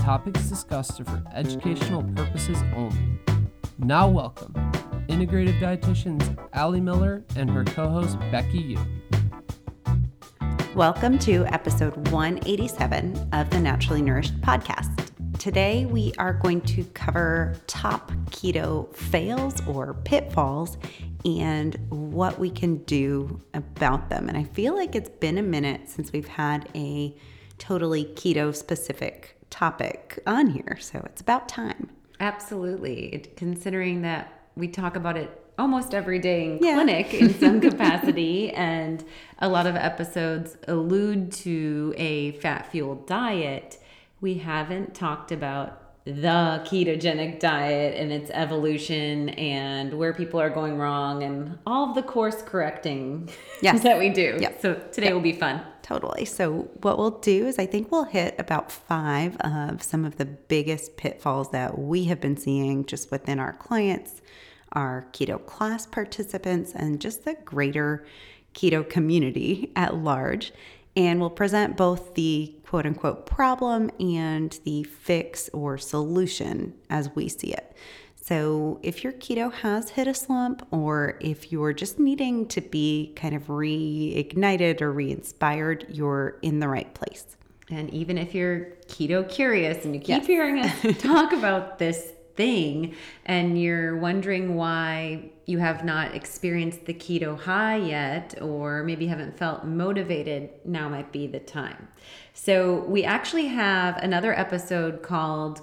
topics discussed are for educational purposes only. Now, welcome integrative dietitians Ali Miller and her co host Becky Yu. Welcome to episode 187 of the Naturally Nourished podcast. Today, we are going to cover top keto fails or pitfalls and what we can do about them. And I feel like it's been a minute since we've had a totally keto specific topic on here. So it's about time. Absolutely. Considering that we talk about it almost every day in yeah. clinic in some capacity, and a lot of episodes allude to a fat fueled diet, we haven't talked about the ketogenic diet and its evolution and where people are going wrong and all of the course correcting yes. that we do. Yep. So today yep. will be fun. Totally. So, what we'll do is, I think we'll hit about five of some of the biggest pitfalls that we have been seeing just within our clients, our keto class participants, and just the greater keto community at large. And we'll present both the quote unquote problem and the fix or solution as we see it. So, if your keto has hit a slump, or if you're just needing to be kind of reignited or re inspired, you're in the right place. And even if you're keto curious and you keep yes. hearing us talk about this thing and you're wondering why you have not experienced the keto high yet, or maybe haven't felt motivated, now might be the time. So, we actually have another episode called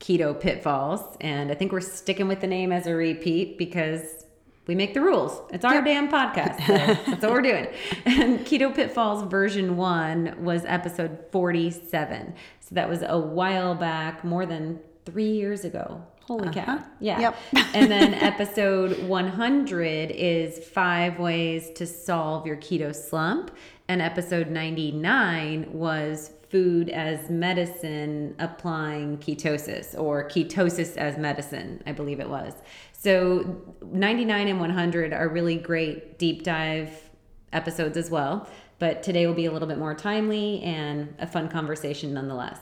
keto pitfalls. And I think we're sticking with the name as a repeat because we make the rules. It's our yep. damn podcast. So that's what we're doing. And Keto Pitfalls version one was episode 47. So that was a while back, more than three years ago. Holy uh-huh. cow. Yeah. Yep. and then episode 100 is five ways to solve your keto slump. And episode 99 was food as medicine applying ketosis or ketosis as medicine, I believe it was. So 99 and 100 are really great deep dive episodes as well. But today will be a little bit more timely and a fun conversation nonetheless.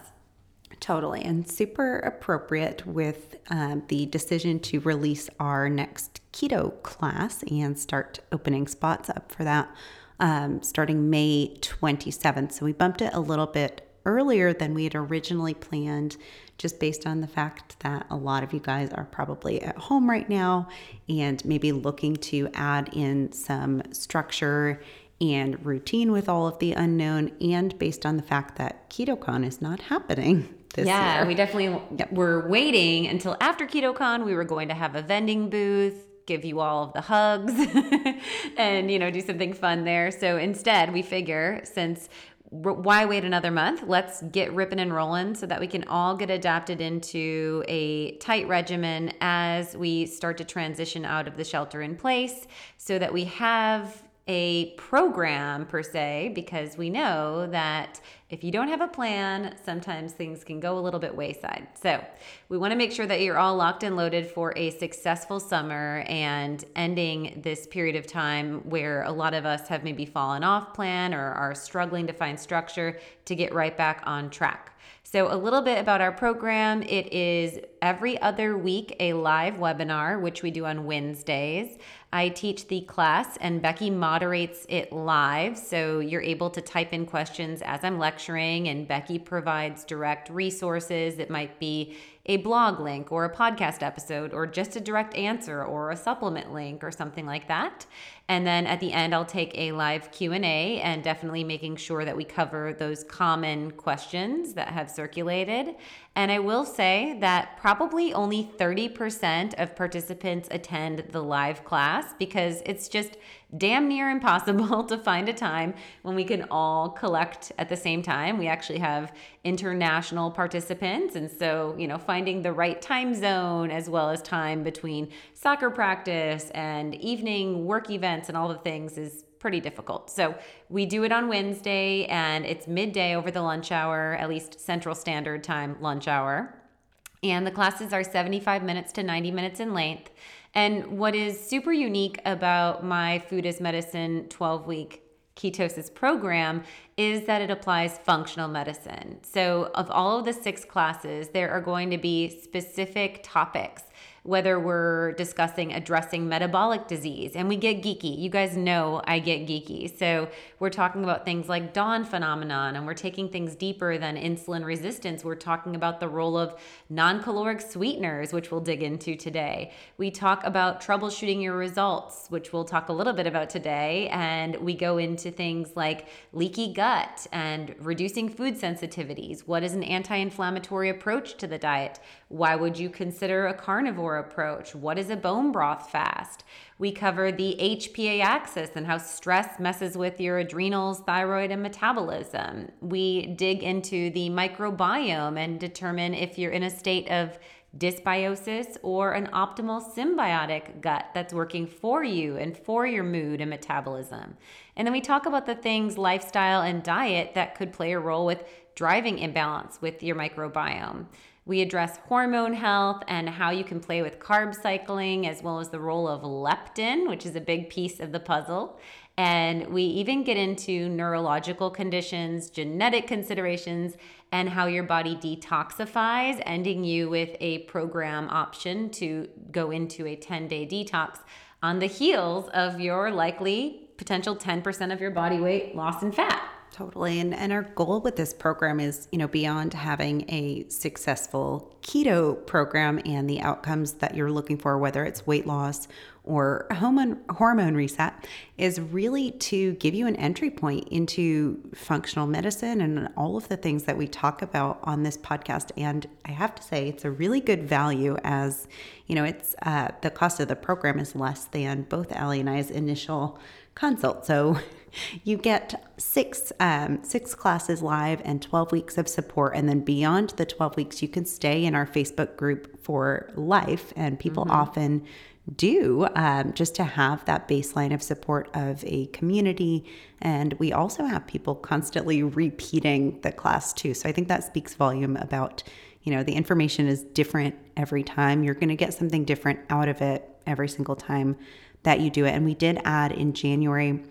Totally, and super appropriate with um, the decision to release our next keto class and start opening spots up for that um, starting May 27th. So we bumped it a little bit earlier than we had originally planned, just based on the fact that a lot of you guys are probably at home right now and maybe looking to add in some structure and routine with all of the unknown, and based on the fact that KetoCon is not happening. yeah, year. Yeah, we definitely yep. were waiting until after KetoCon. We were going to have a vending booth give you all of the hugs and you know do something fun there so instead we figure since why wait another month let's get ripping and rolling so that we can all get adapted into a tight regimen as we start to transition out of the shelter in place so that we have a program per se because we know that if you don't have a plan, sometimes things can go a little bit wayside. So, we want to make sure that you're all locked and loaded for a successful summer and ending this period of time where a lot of us have maybe fallen off plan or are struggling to find structure to get right back on track. So, a little bit about our program. It is every other week a live webinar, which we do on Wednesdays. I teach the class, and Becky moderates it live. So, you're able to type in questions as I'm lecturing, and Becky provides direct resources. It might be a blog link or a podcast episode or just a direct answer or a supplement link or something like that. And then at the end, I'll take a live Q&A and definitely making sure that we cover those common questions that have circulated. And I will say that probably only 30% of participants attend the live class because it's just damn near impossible to find a time when we can all collect at the same time. We actually have international participants. And so, you know, finding the right time zone as well as time between soccer practice and evening work events and all the things is pretty difficult. So we do it on Wednesday and it's midday over the lunch hour, at least Central Standard Time lunch hour. And the classes are 75 minutes to 90 minutes in length. And what is super unique about my Food is Medicine 12 week ketosis program is that it applies functional medicine. So, of all of the six classes, there are going to be specific topics whether we're discussing addressing metabolic disease. And we get geeky. You guys know I get geeky. So we're talking about things like dawn phenomenon, and we're taking things deeper than insulin resistance. We're talking about the role of non caloric sweeteners, which we'll dig into today. We talk about troubleshooting your results, which we'll talk a little bit about today. And we go into things like leaky gut and reducing food sensitivities. What is an anti inflammatory approach to the diet? Why would you consider a carnivore approach? What is a bone broth fast? We cover the HPA axis and how stress messes with your adrenals, thyroid, and metabolism. We dig into the microbiome and determine if you're in a state of dysbiosis or an optimal symbiotic gut that's working for you and for your mood and metabolism. And then we talk about the things lifestyle and diet that could play a role with driving imbalance with your microbiome. We address hormone health and how you can play with carb cycling, as well as the role of leptin, which is a big piece of the puzzle. And we even get into neurological conditions, genetic considerations, and how your body detoxifies, ending you with a program option to go into a 10 day detox on the heels of your likely potential 10% of your body weight loss in fat. Totally. And, and our goal with this program is, you know, beyond having a successful keto program and the outcomes that you're looking for, whether it's weight loss or hormone, hormone reset, is really to give you an entry point into functional medicine and all of the things that we talk about on this podcast. And I have to say, it's a really good value as, you know, it's uh, the cost of the program is less than both Ali and I's initial consult. So you get six um, six classes live and 12 weeks of support. And then beyond the 12 weeks you can stay in our facebook group for life. And people mm-hmm. often do um, just to have that baseline of support of a community. And we also have people constantly repeating the class too. So i think that speaks volume about you know the information is different every time. You're going to get something different out of it every single time that you do it and we did add in january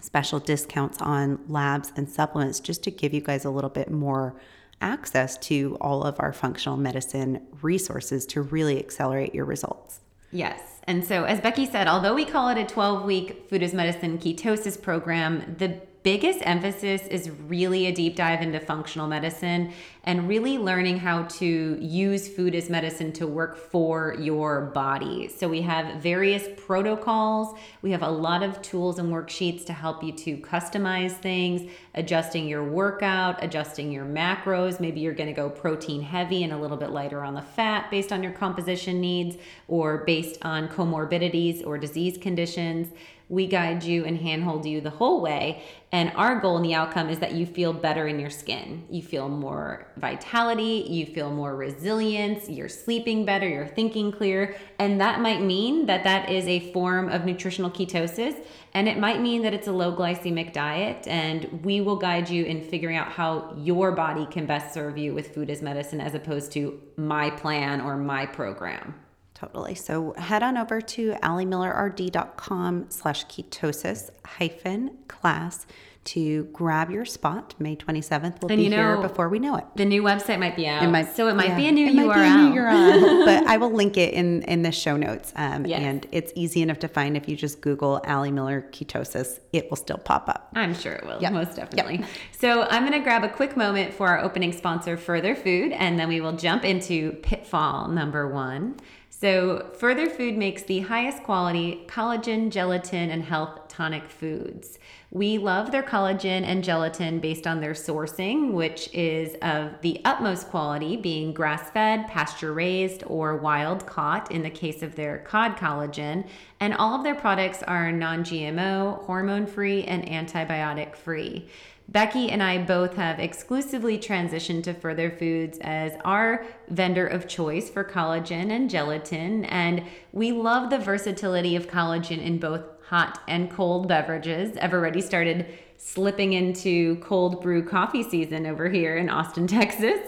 special discounts on labs and supplements just to give you guys a little bit more access to all of our functional medicine resources to really accelerate your results. Yes. And so, as Becky said, although we call it a 12 week food as medicine ketosis program, the biggest emphasis is really a deep dive into functional medicine and really learning how to use food as medicine to work for your body. So, we have various protocols, we have a lot of tools and worksheets to help you to customize things, adjusting your workout, adjusting your macros. Maybe you're going to go protein heavy and a little bit lighter on the fat based on your composition needs or based on comorbidities or disease conditions. We guide you and handhold you the whole way. And our goal and the outcome is that you feel better in your skin. You feel more vitality, you feel more resilience, you're sleeping better, you're thinking clear. And that might mean that that is a form of nutritional ketosis. And it might mean that it's a low glycemic diet. And we will guide you in figuring out how your body can best serve you with food as medicine as opposed to my plan or my program. Totally. So head on over to alimillerrd.com slash ketosis hyphen class to grab your spot. May 27th will and be you know, here before we know it. The new website might be out. It might, so it might yeah, be a new URL. A new URL. but I will link it in, in the show notes. Um, yes. And it's easy enough to find if you just Google Ali Miller ketosis, it will still pop up. I'm sure it will. Yep. Most definitely. Yep. So I'm going to grab a quick moment for our opening sponsor, Further Food, and then we will jump into pitfall number one So, Further Food makes the highest quality collagen, gelatin, and health tonic foods. We love their collagen and gelatin based on their sourcing, which is of the utmost quality, being grass fed, pasture raised, or wild caught in the case of their cod collagen. And all of their products are non GMO, hormone free, and antibiotic free. Becky and I both have exclusively transitioned to Further Foods as our vendor of choice for collagen and gelatin, and we love the versatility of collagen in both hot and cold beverages. I've already started slipping into cold brew coffee season over here in Austin, Texas.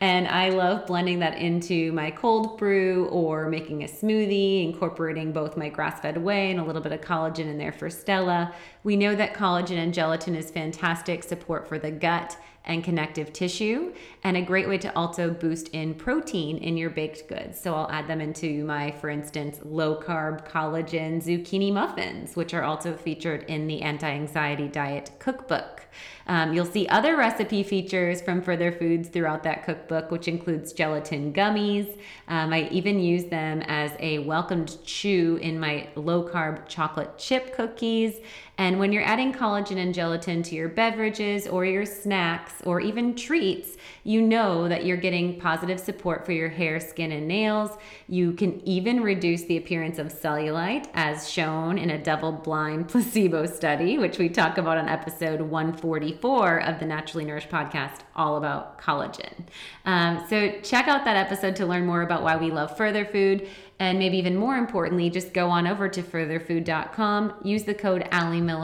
And I love blending that into my cold brew or making a smoothie, incorporating both my grass fed whey and a little bit of collagen in there for Stella. We know that collagen and gelatin is fantastic support for the gut and connective tissue, and a great way to also boost in protein in your baked goods. So I'll add them into my, for instance, low carb collagen zucchini muffins, which are also featured in the anti anxiety diet cookbook. Um, you'll see other recipe features from Further Foods throughout that cookbook, which includes gelatin gummies. Um, I even use them as a welcomed chew in my low carb chocolate chip cookies. And when you're adding collagen and gelatin to your beverages or your snacks or even treats, you know that you're getting positive support for your hair, skin, and nails. You can even reduce the appearance of cellulite, as shown in a double blind placebo study, which we talk about on episode 144 of the Naturally Nourished podcast, all about collagen. Um, so check out that episode to learn more about why we love Further Food. And maybe even more importantly, just go on over to furtherfood.com, use the code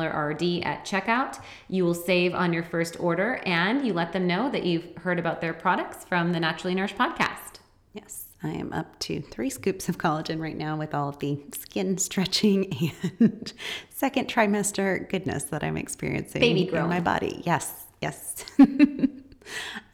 RD at checkout. You will save on your first order and you let them know that you've heard about their products from the Naturally Nourished podcast. Yes, I am up to three scoops of collagen right now with all of the skin stretching and second trimester goodness that I'm experiencing Baby in my body. Yes, yes.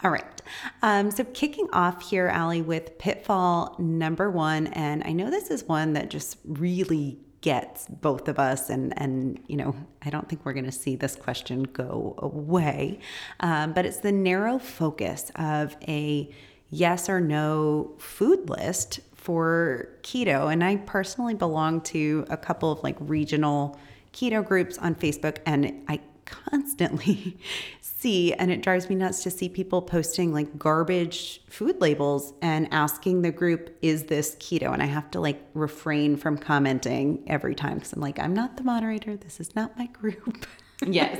All right. Um, so, kicking off here, Ali, with pitfall number one. And I know this is one that just really gets both of us and and you know i don't think we're going to see this question go away um, but it's the narrow focus of a yes or no food list for keto and i personally belong to a couple of like regional keto groups on facebook and i constantly see, and it drives me nuts to see people posting like garbage food labels and asking the group, is this keto? And I have to like refrain from commenting every time because I'm like, I'm not the moderator. This is not my group. Yes.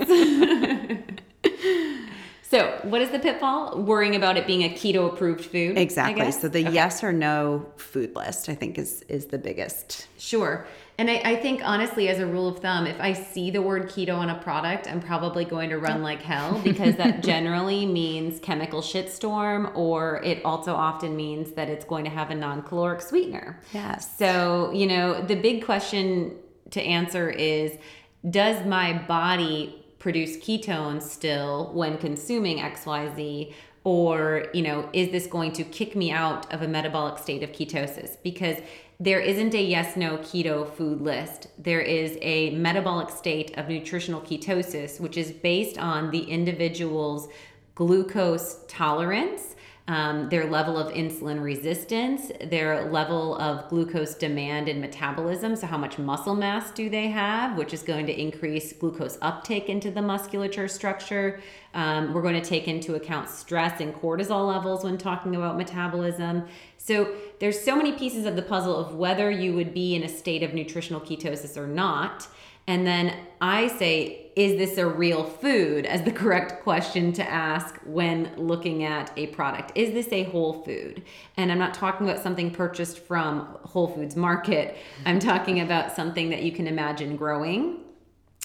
so, what is the pitfall? Worrying about it being a keto approved food. Exactly. So the okay. yes or no food list, I think, is is the biggest. Sure. And I, I, think honestly, as a rule of thumb, if I see the word keto on a product, I'm probably going to run like hell because that generally means chemical shitstorm, or it also often means that it's going to have a non caloric sweetener. Yes. So, you know, the big question to answer is Does my body produce ketones still when consuming XYZ? Or, you know, is this going to kick me out of a metabolic state of ketosis? Because there isn't a yes no keto food list. There is a metabolic state of nutritional ketosis, which is based on the individual's glucose tolerance um, their level of insulin resistance, their level of glucose demand and metabolism. So, how much muscle mass do they have, which is going to increase glucose uptake into the musculature structure. Um, we're going to take into account stress and cortisol levels when talking about metabolism. So, there's so many pieces of the puzzle of whether you would be in a state of nutritional ketosis or not. And then I say, is this a real food as the correct question to ask when looking at a product? Is this a whole food? And I'm not talking about something purchased from Whole Foods Market. I'm talking about something that you can imagine growing.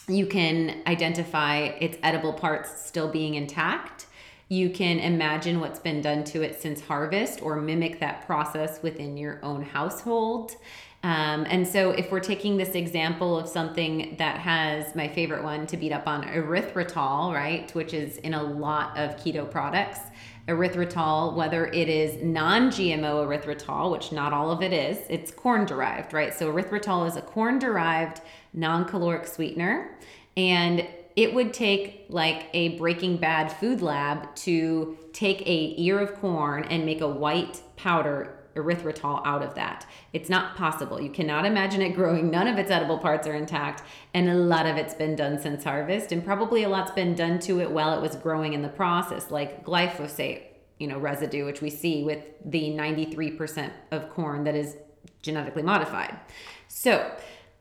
You can identify its edible parts still being intact. You can imagine what's been done to it since harvest or mimic that process within your own household. Um, and so, if we're taking this example of something that has my favorite one to beat up on erythritol, right, which is in a lot of keto products, erythritol, whether it is non GMO erythritol, which not all of it is, it's corn derived, right? So, erythritol is a corn derived non caloric sweetener. And it would take like a Breaking Bad food lab to take a ear of corn and make a white powder erythritol out of that. It's not possible. You cannot imagine it growing. None of its edible parts are intact, and a lot of it's been done since harvest, and probably a lot's been done to it while it was growing in the process, like glyphosate, you know, residue, which we see with the 93% of corn that is genetically modified. So,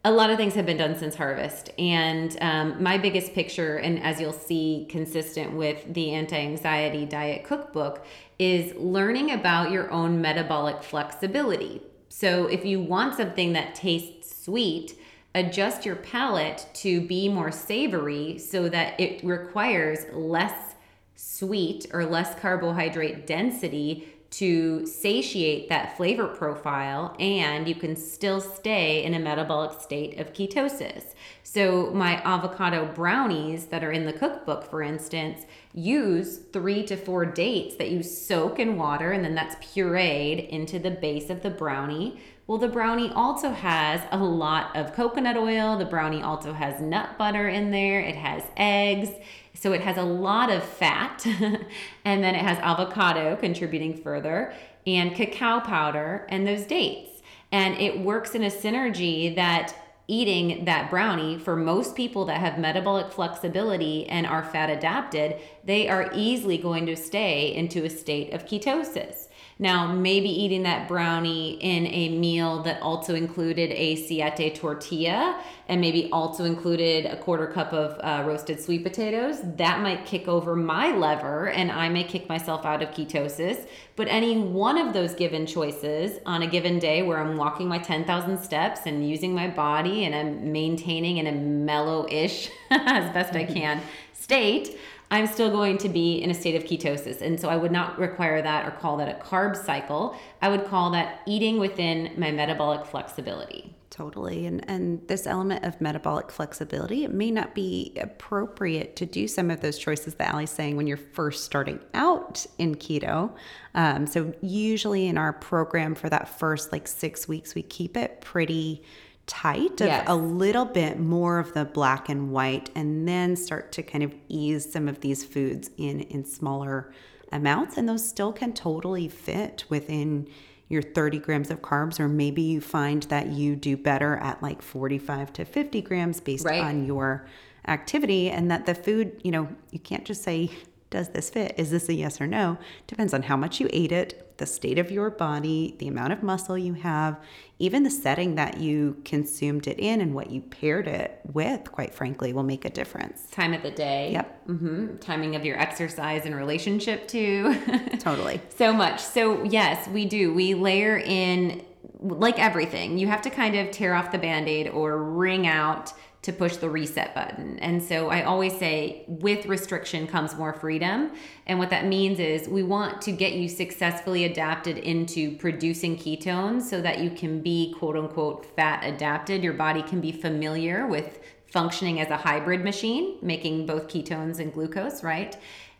a lot of things have been done since harvest. And um, my biggest picture, and as you'll see, consistent with the anti anxiety diet cookbook, is learning about your own metabolic flexibility. So, if you want something that tastes sweet, adjust your palate to be more savory so that it requires less sweet or less carbohydrate density to satiate that flavor profile and you can still stay in a metabolic state of ketosis. So, my avocado brownies that are in the cookbook, for instance, use three to four dates that you soak in water and then that's pureed into the base of the brownie. Well, the brownie also has a lot of coconut oil. The brownie also has nut butter in there. It has eggs. So it has a lot of fat, and then it has avocado contributing further, and cacao powder, and those dates. And it works in a synergy that eating that brownie for most people that have metabolic flexibility and are fat adapted, they are easily going to stay into a state of ketosis. Now, maybe eating that brownie in a meal that also included a siete tortilla and maybe also included a quarter cup of uh, roasted sweet potatoes, that might kick over my lever and I may kick myself out of ketosis. But any one of those given choices on a given day where I'm walking my 10,000 steps and using my body and I'm maintaining in a mellow ish, as best I can, state, I'm still going to be in a state of ketosis. And so I would not require that or call that a carb cycle. I would call that eating within my metabolic flexibility. Totally. And and this element of metabolic flexibility, it may not be appropriate to do some of those choices that Ali's saying when you're first starting out in keto. Um, so usually in our program for that first like six weeks, we keep it pretty tight of Yes. a little bit more of the black and white and then start to kind of ease some of these foods in in smaller amounts and those still can totally fit within your 30 grams of carbs or maybe you find that you do better at like 45 to 50 grams based Right. on your activity and that the food you know you can't just say does this fit is this a yes or no depends on how much you ate it the state of your body the amount of muscle you have even the setting that you consumed it in and what you paired it with quite frankly will make a difference Time of the day. Yep. Mm-hmm. Timing of your exercise and relationship too. totally so much. So, yes, we do. We layer in, like everything, you have to kind of tear off the band aid or wring out to push the reset button. And so I always say, with restriction comes more freedom. And what that means is we want to get you successfully adapted into producing ketones so that you can be quote unquote fat adapted. Your body can be familiar with functioning as a hybrid machine, making both ketones and glucose, right?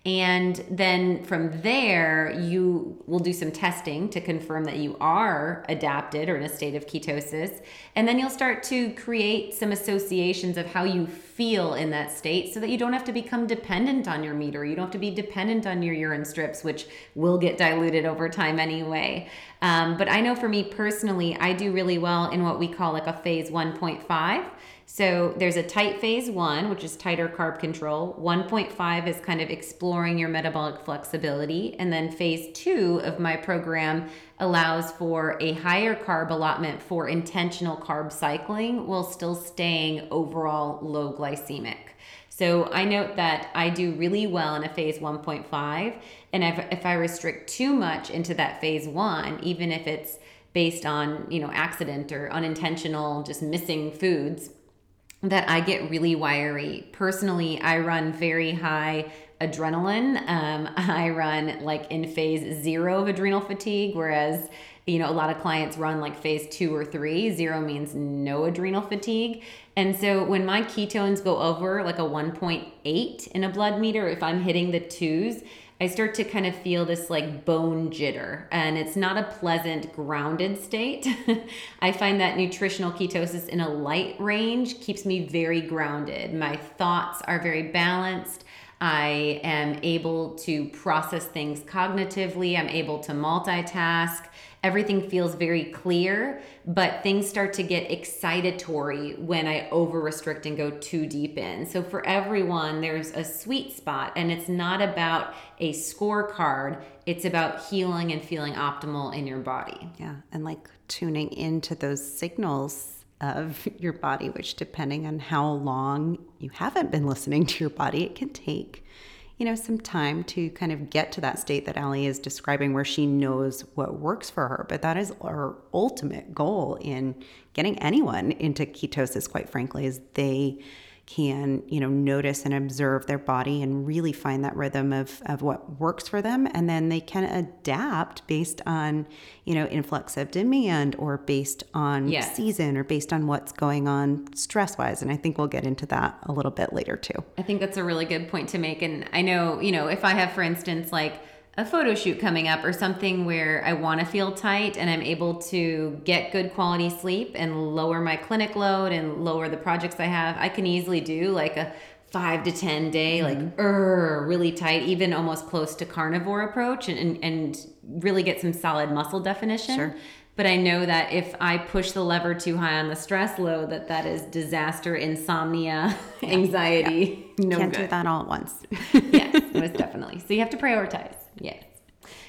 And then from there, you will do some testing to confirm that you are adapted or in a state of ketosis. And then you'll start to create some associations of how you feel in that state so that you don't have to become dependent on your meter. You don't have to be dependent on your urine strips, which will get diluted over time anyway. Um, but I know for me personally, I do really well in what we call like a phase 1.5. So there's a tight phase one, which is tighter carb control. 1.5 is kind of exploring your metabolic flexibility. And then phase two of my program allows for a higher carb allotment for intentional carb cycling while still staying overall low glycemic. So I note that I do really well in a phase 1.5. And if, if I restrict too much into that phase one, even if it's based on, you know, accident or unintentional, just missing foods, that I get really wiry. Personally, I run very high adrenaline. Um, I run like in phase zero of adrenal fatigue, whereas you know a lot of clients run like phase two or three. Zero means no adrenal fatigue. And so when my ketones go over like a 1.8 in a blood meter, if I'm hitting the twos, I start to kind of feel this like bone jitter, and it's not a pleasant grounded state. I find that nutritional ketosis in a light range keeps me very grounded. My thoughts are very balanced. I am able to process things cognitively. I'm able to multitask. Everything feels very clear, but things start to get excitatory when I over restrict and go too deep in. So, for everyone, there's a sweet spot, and it's not about a scorecard, it's about healing and feeling optimal in your body. Yeah. And like tuning into those signals of your body, which depending on how long you haven't been listening to your body, it can take, you know, some time to kind of get to that state that Ali is describing where she knows what works for her. But that is our ultimate goal in getting anyone into ketosis, quite frankly, is they can you know notice and observe their body and really find that rhythm of, of what works for them and then they can adapt based on you know influx of demand or based on Yes. season or based on what's going on stress wise and i think we'll get into that a little bit later too I think that's a really good point to make. And I know, you know, if I have, for instance, like a photo shoot coming up or something where I want to feel tight and I'm able to get good quality sleep and lower my clinic load and lower the projects I have, I can easily do like a five to 10 day, like, er, really tight, even almost close to carnivore approach and, and, and really get some solid muscle definition. Sure. But I know that if I push the lever too high on the stress load, that that is disaster, insomnia, anxiety. No can't good. do that all at once yes, most definitely. So you have to prioritize. Yes.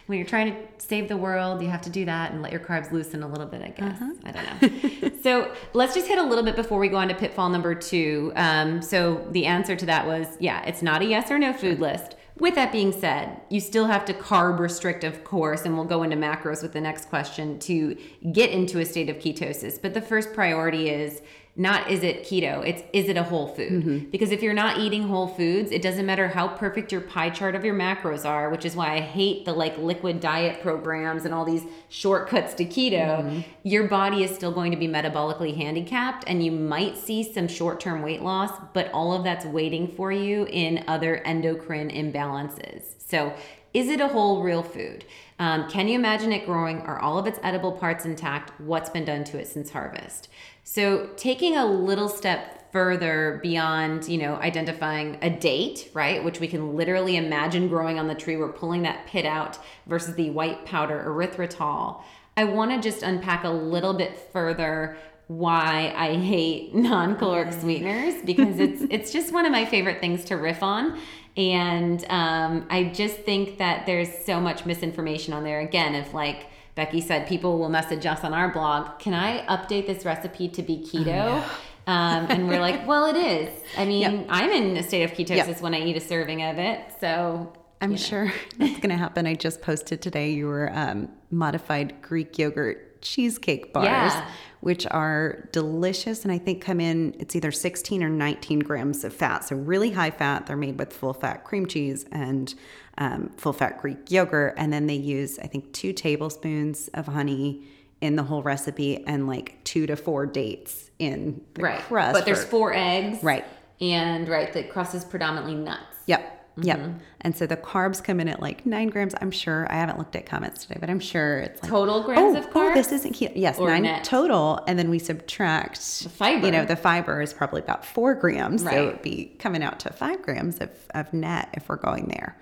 When you're trying to save the world, you have to do that and let your carbs loosen a little bit, I guess. I don't know. so let's just hit a little bit before we go on to pitfall number two. Um, so the answer to that was yeah, it's not a yes or no food list. With that being said, you still have to carb restrict, of course, and we'll go into macros with the next question to get into a state of ketosis. But the first priority is not is it keto, it's is it a whole food? Because if you're not eating whole foods, it doesn't matter how perfect your pie chart of your macros are, which is why I hate the like liquid diet programs and all these shortcuts to keto. Your body is still going to be metabolically handicapped and you might see some short-term weight loss, but all of that's waiting for you in other endocrine imbalances. So, is it a whole real food? Um, can you imagine it growing? Are all of its edible parts intact? What's been done to it since harvest? So, taking a little step further beyond, you know, identifying a date, right, which we can literally imagine growing on the tree, we're pulling that pit out versus the white powder erythritol. I want to just unpack a little bit further why I hate non-caloric sweeteners because it's it's just one of my favorite things to riff on. And um, I just think that there's so much misinformation on there. Again, if like Becky said, people will message us on our blog, can I update this recipe to be keto? um, and we're like, well, it is. I mean, Yep. I'm in a state of ketosis Yep. when I eat a serving of it. So I'm sure that's going to happen. I just posted today your um, modified Greek yogurt cheesecake bars, Yeah. which are delicious and I think come in, it's either 16 or 19 grams of fat. So really high fat. They're made with full fat cream cheese and um, full fat Greek yogurt. And then they use, I think, two tablespoons of honey in the whole recipe and like two to four dates in the right. crust. but there's for- four eggs. Right. And right, the crust is predominantly nuts. Yep. Yep. Mm-hmm. And so the carbs come in at like nine grams. I'm sure I haven't looked at comments today, but I'm sure it's like Total grams oh, of Oh, this isn't keto. Yes, nine net? total, and then we subtract the fiber. You know, the fiber is probably about four grams, Right. so it'd be coming out to five grams of, of net if we're going there.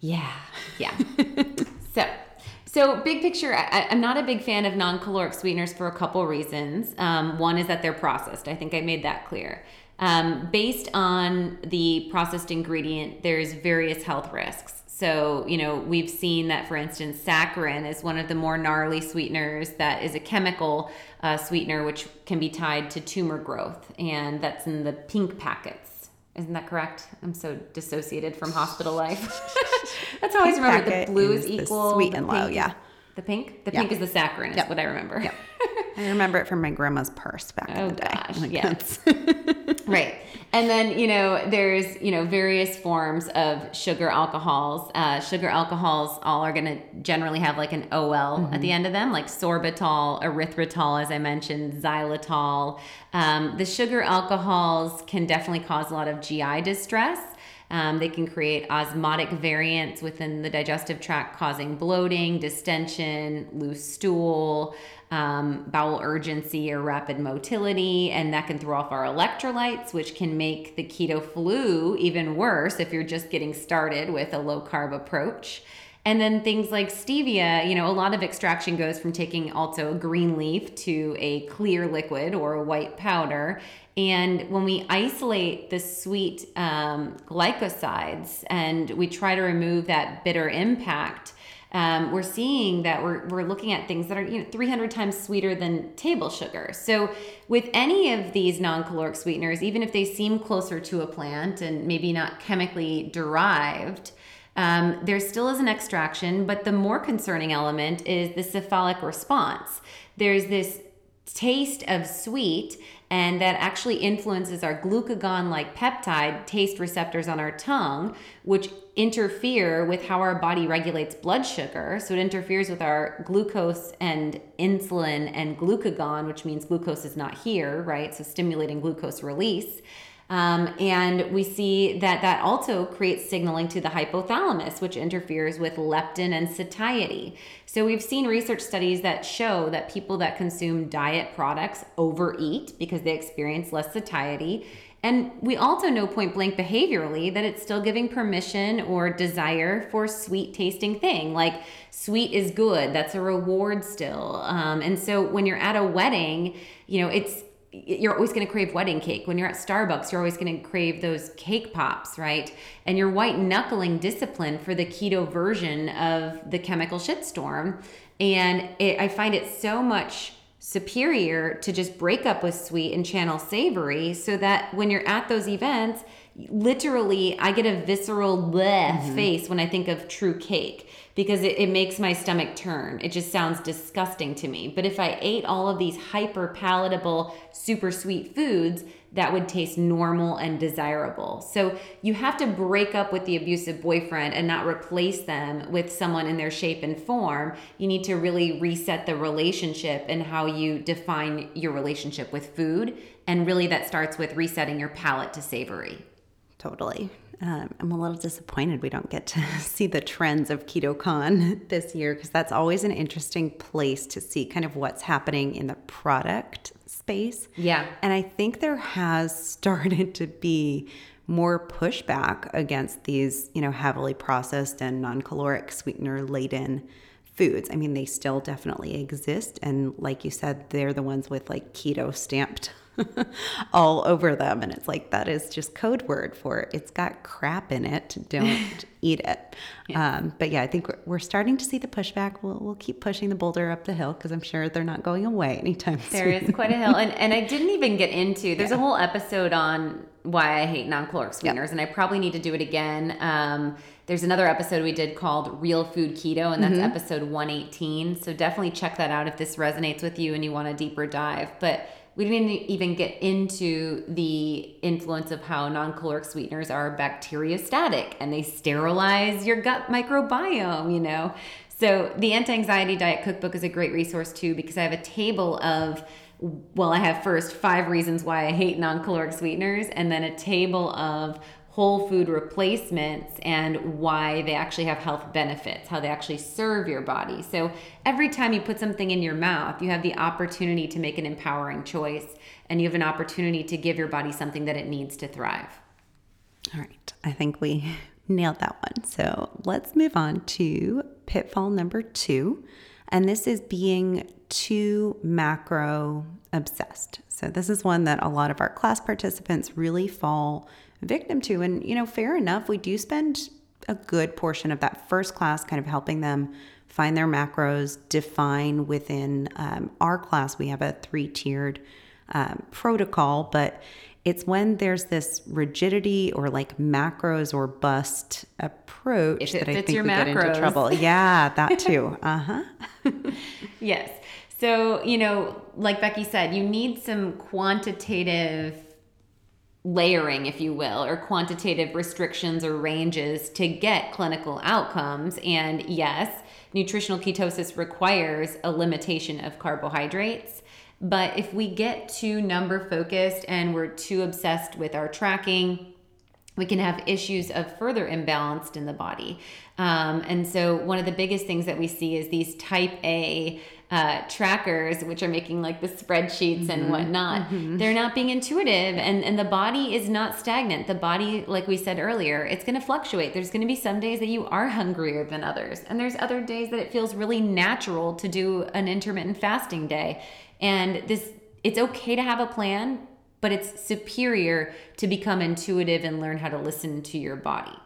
Yeah, yeah. so, so big picture, I, I'm not a big fan of non-caloric sweeteners for a couple reasons. Um, one is that they're processed. I think I made that clear. Um, based on the processed ingredient, there's various health risks. So, you know, we've seen that, for instance, saccharin is one of the more gnarly sweeteners that is a chemical uh, sweetener which can be tied to tumor growth, and that's in the pink packets. Isn't that correct? I'm so dissociated from hospital life. That's how I always remember the blue is equal. sweet and low, yeah. The pink? The Yeah. pink is the saccharin, is Yep. what I remember. Yep. I remember it from my grandma's purse back Oh, in the day. gosh, Like, yeah. right. And then, you know, there's, you know, various forms of sugar alcohols. Uh, sugar alcohols all are going to generally have like an OL Mm-hmm. at the end of them, like sorbitol, erythritol, as I mentioned, xylitol. Um, the sugar alcohols can definitely cause a lot of GI distress. Um, they can create osmotic variants within the digestive tract, causing bloating, distension, loose stool, um, bowel urgency, or rapid motility. And that can throw off our electrolytes, which can make the keto flu even worse if you're just getting started with a low carb approach. And then things like stevia, you know, a lot of extraction goes from taking also a green leaf to a clear liquid or a white powder. And when we isolate the sweet um, glycosides and we try to remove that bitter impact, um, we're seeing that we're, we're looking at things that are you know 300 times sweeter than table sugar. So with any of these non-caloric sweeteners, even if they seem closer to a plant and maybe not chemically derived, um, there still is an extraction, but the more concerning element is the cephalic response. There's this taste of sweet, and that actually influences our glucagon like peptide taste receptors on our tongue, which interfere with how our body regulates blood sugar. So it interferes with our glucose and insulin and glucagon, which means glucose is not here, right? So stimulating glucose release. Um, and we see that that also creates signaling to the hypothalamus, which interferes with leptin and satiety. So we've seen research studies that show that people that consume diet products overeat because they experience less satiety. And we also know point blank behaviorally that it's still giving permission or desire for sweet tasting thing. Like sweet is good. That's a reward still. Um, and so when you're at a wedding, you know, it's you're always going to crave wedding cake. When you're at Starbucks, you're always going to crave those cake pops, right? And you're white knuckling discipline for the keto version of the chemical shitstorm. And it, I find it so much superior to just break up with sweet and channel savory so that when you're at those events, literally I get a visceral bleh mm-hmm. face when I think of true cake because it, it makes my stomach turn. It just sounds disgusting to me. But if I ate all of these hyper palatable, super sweet foods, that would taste normal and desirable. So you have to break up with the abusive boyfriend and not replace them with someone in their shape and form. You need to really reset the relationship and how you define your relationship with food. And really, that starts with resetting your palate to savory. Totally. Um, I'm a little disappointed we don't get to see the trends of KetoCon this year because that's always an interesting place to see kind of what's happening in the product space. Yeah. And I think there has started to be more pushback against these, you know, heavily processed and non-caloric sweetener laden foods. I mean, they still definitely exist and like you said, they're the ones with like keto stamped all over them. And it's like, that is just code word for it. It's got crap in it. Don't eat it. Yeah. Um, but yeah, I think we're, we're, starting to see the pushback. We'll, we'll keep pushing the boulder up the hill because I'm sure they're not going away anytime there soon. There is quite a hill. And, and I didn't even get into, there's yeah. a whole episode on why I hate non-caloric sweeteners. Yep. And I probably need to do it again. Um, there's another episode we did called Real Food Keto, and that's mm-hmm. episode 118. So definitely check that out if this resonates with you and you want a deeper dive. But we didn't even get into the influence of how non-caloric sweeteners are bacteriostatic and they sterilize your gut microbiome, you know. So the anti-anxiety diet cookbook is a great resource too because I have a table of well, I have first five reasons why I hate non-caloric sweeteners and then a table of whole food replacements and why they actually have health benefits, how they actually serve your body. So every time you put something in your mouth, you have the opportunity to make an empowering choice and you have an opportunity to give your body something that it needs to thrive. All right. I think we nailed that one. So let's move on to pitfall number two. And this is being too macro obsessed. So, this is one that a lot of our class participants really fall victim to. And, you know, fair enough, we do spend a good portion of that first class kind of helping them find their macros, define within um, our class. We have a three tiered um, protocol, but it's when there's this rigidity or like macros or bust approach that I think we macros. get into trouble. Yeah, that too. uh huh. yes. So, you know, like Becky said, you need some quantitative layering, if you will, or quantitative restrictions or ranges to get clinical outcomes. And yes, nutritional ketosis requires a limitation of carbohydrates. But if we get too number focused and we're too obsessed with our tracking, we can have issues of further imbalanced in the body. Um, and so, one of the biggest things that we see is these type A uh, trackers, which are making like the spreadsheets mm-hmm. and whatnot, mm-hmm. they're not being intuitive, and, and the body is not stagnant. The body, like we said earlier, it's going to fluctuate. There's going to be some days that you are hungrier than others, and there's other days that it feels really natural to do an intermittent fasting day. And this, it's okay to have a plan, but it's superior to become intuitive and learn how to listen to your body.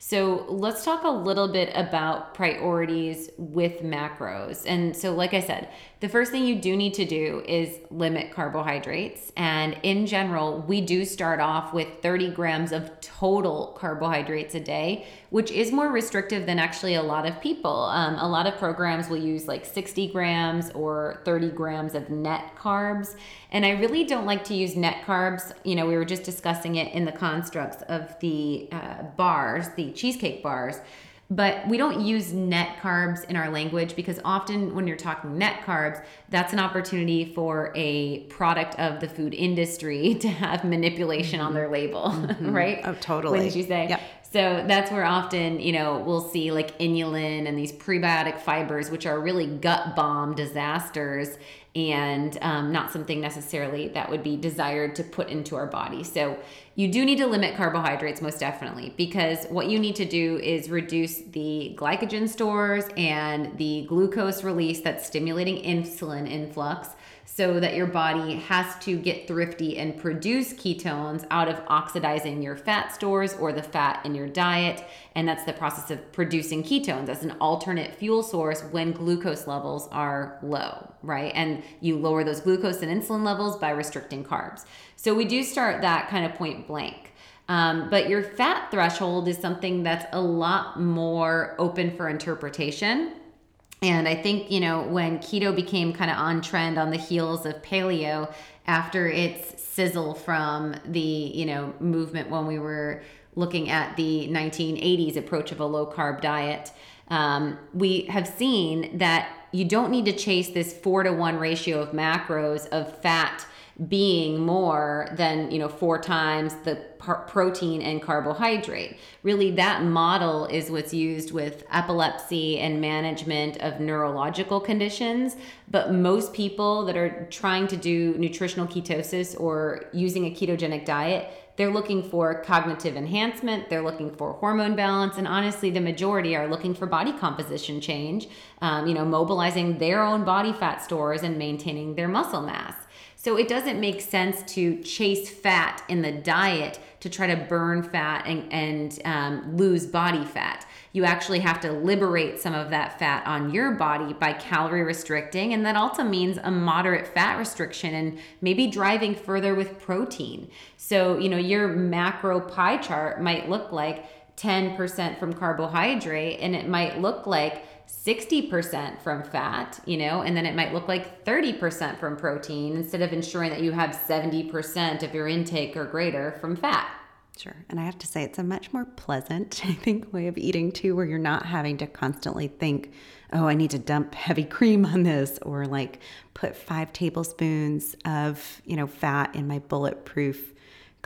So let's talk a little bit about priorities with macros. And so, like I said, the first thing you do need to do is limit carbohydrates. And in general, we do start off with 30 grams of total carbohydrates a day, which is more restrictive than actually a lot of people. Um, a lot of programs will use like 60 grams or 30 grams of net carbs. And I really don't like to use net carbs. You know, we were just discussing it in the constructs of the uh, bars, the cheesecake bars but we don't use net carbs in our language because often when you're talking net carbs, that's an opportunity for a product of the food industry to have manipulation on their label, mm-hmm. right? Oh, totally. Wouldn't you say? Yep. So that's where often, you know, we'll see like inulin and these prebiotic fibers, which are really gut bomb disasters and um, not something necessarily that would be desired to put into our body. So you do need to limit carbohydrates most definitely because what you need to do is reduce the glycogen stores and the glucose release that's stimulating insulin influx so that your body has to get thrifty and produce ketones out of oxidizing your fat stores or the fat in your diet. And that's the process of producing ketones as an alternate fuel source when glucose levels are low, right? And you lower those glucose and insulin levels by restricting carbs. So we do start that kind of point blank. Um, but your fat threshold is something that's a lot more open for interpretation. And I think, you know, when keto became kind of on trend on the heels of paleo after its sizzle from the, you know, movement when we were looking at the 1980s approach of a low carb diet, um, we have seen that you don't need to chase this four to one ratio of macros of fat being more than you know four times the protein and carbohydrate. Really that model is what's used with epilepsy and management of neurological conditions. But most people that are trying to do nutritional ketosis or using a ketogenic diet they're looking for cognitive enhancement they're looking for hormone balance and honestly the majority are looking for body composition change um, you know mobilizing their own body fat stores and maintaining their muscle mass so it doesn't make sense to chase fat in the diet to try to burn fat and, and um, lose body fat. You actually have to liberate some of that fat on your body by calorie restricting. And that also means a moderate fat restriction and maybe driving further with protein. So, you know, your macro pie chart might look like 10% from carbohydrate and it might look like 60% from fat, you know, and then it might look like 30% from protein instead of ensuring that you have 70% of your intake or greater from fat. Sure. And I have to say, it's a much more pleasant, I think, way of eating too, where you're not having to constantly think, oh, I need to dump heavy cream on this or like put five tablespoons of, you know, fat in my bulletproof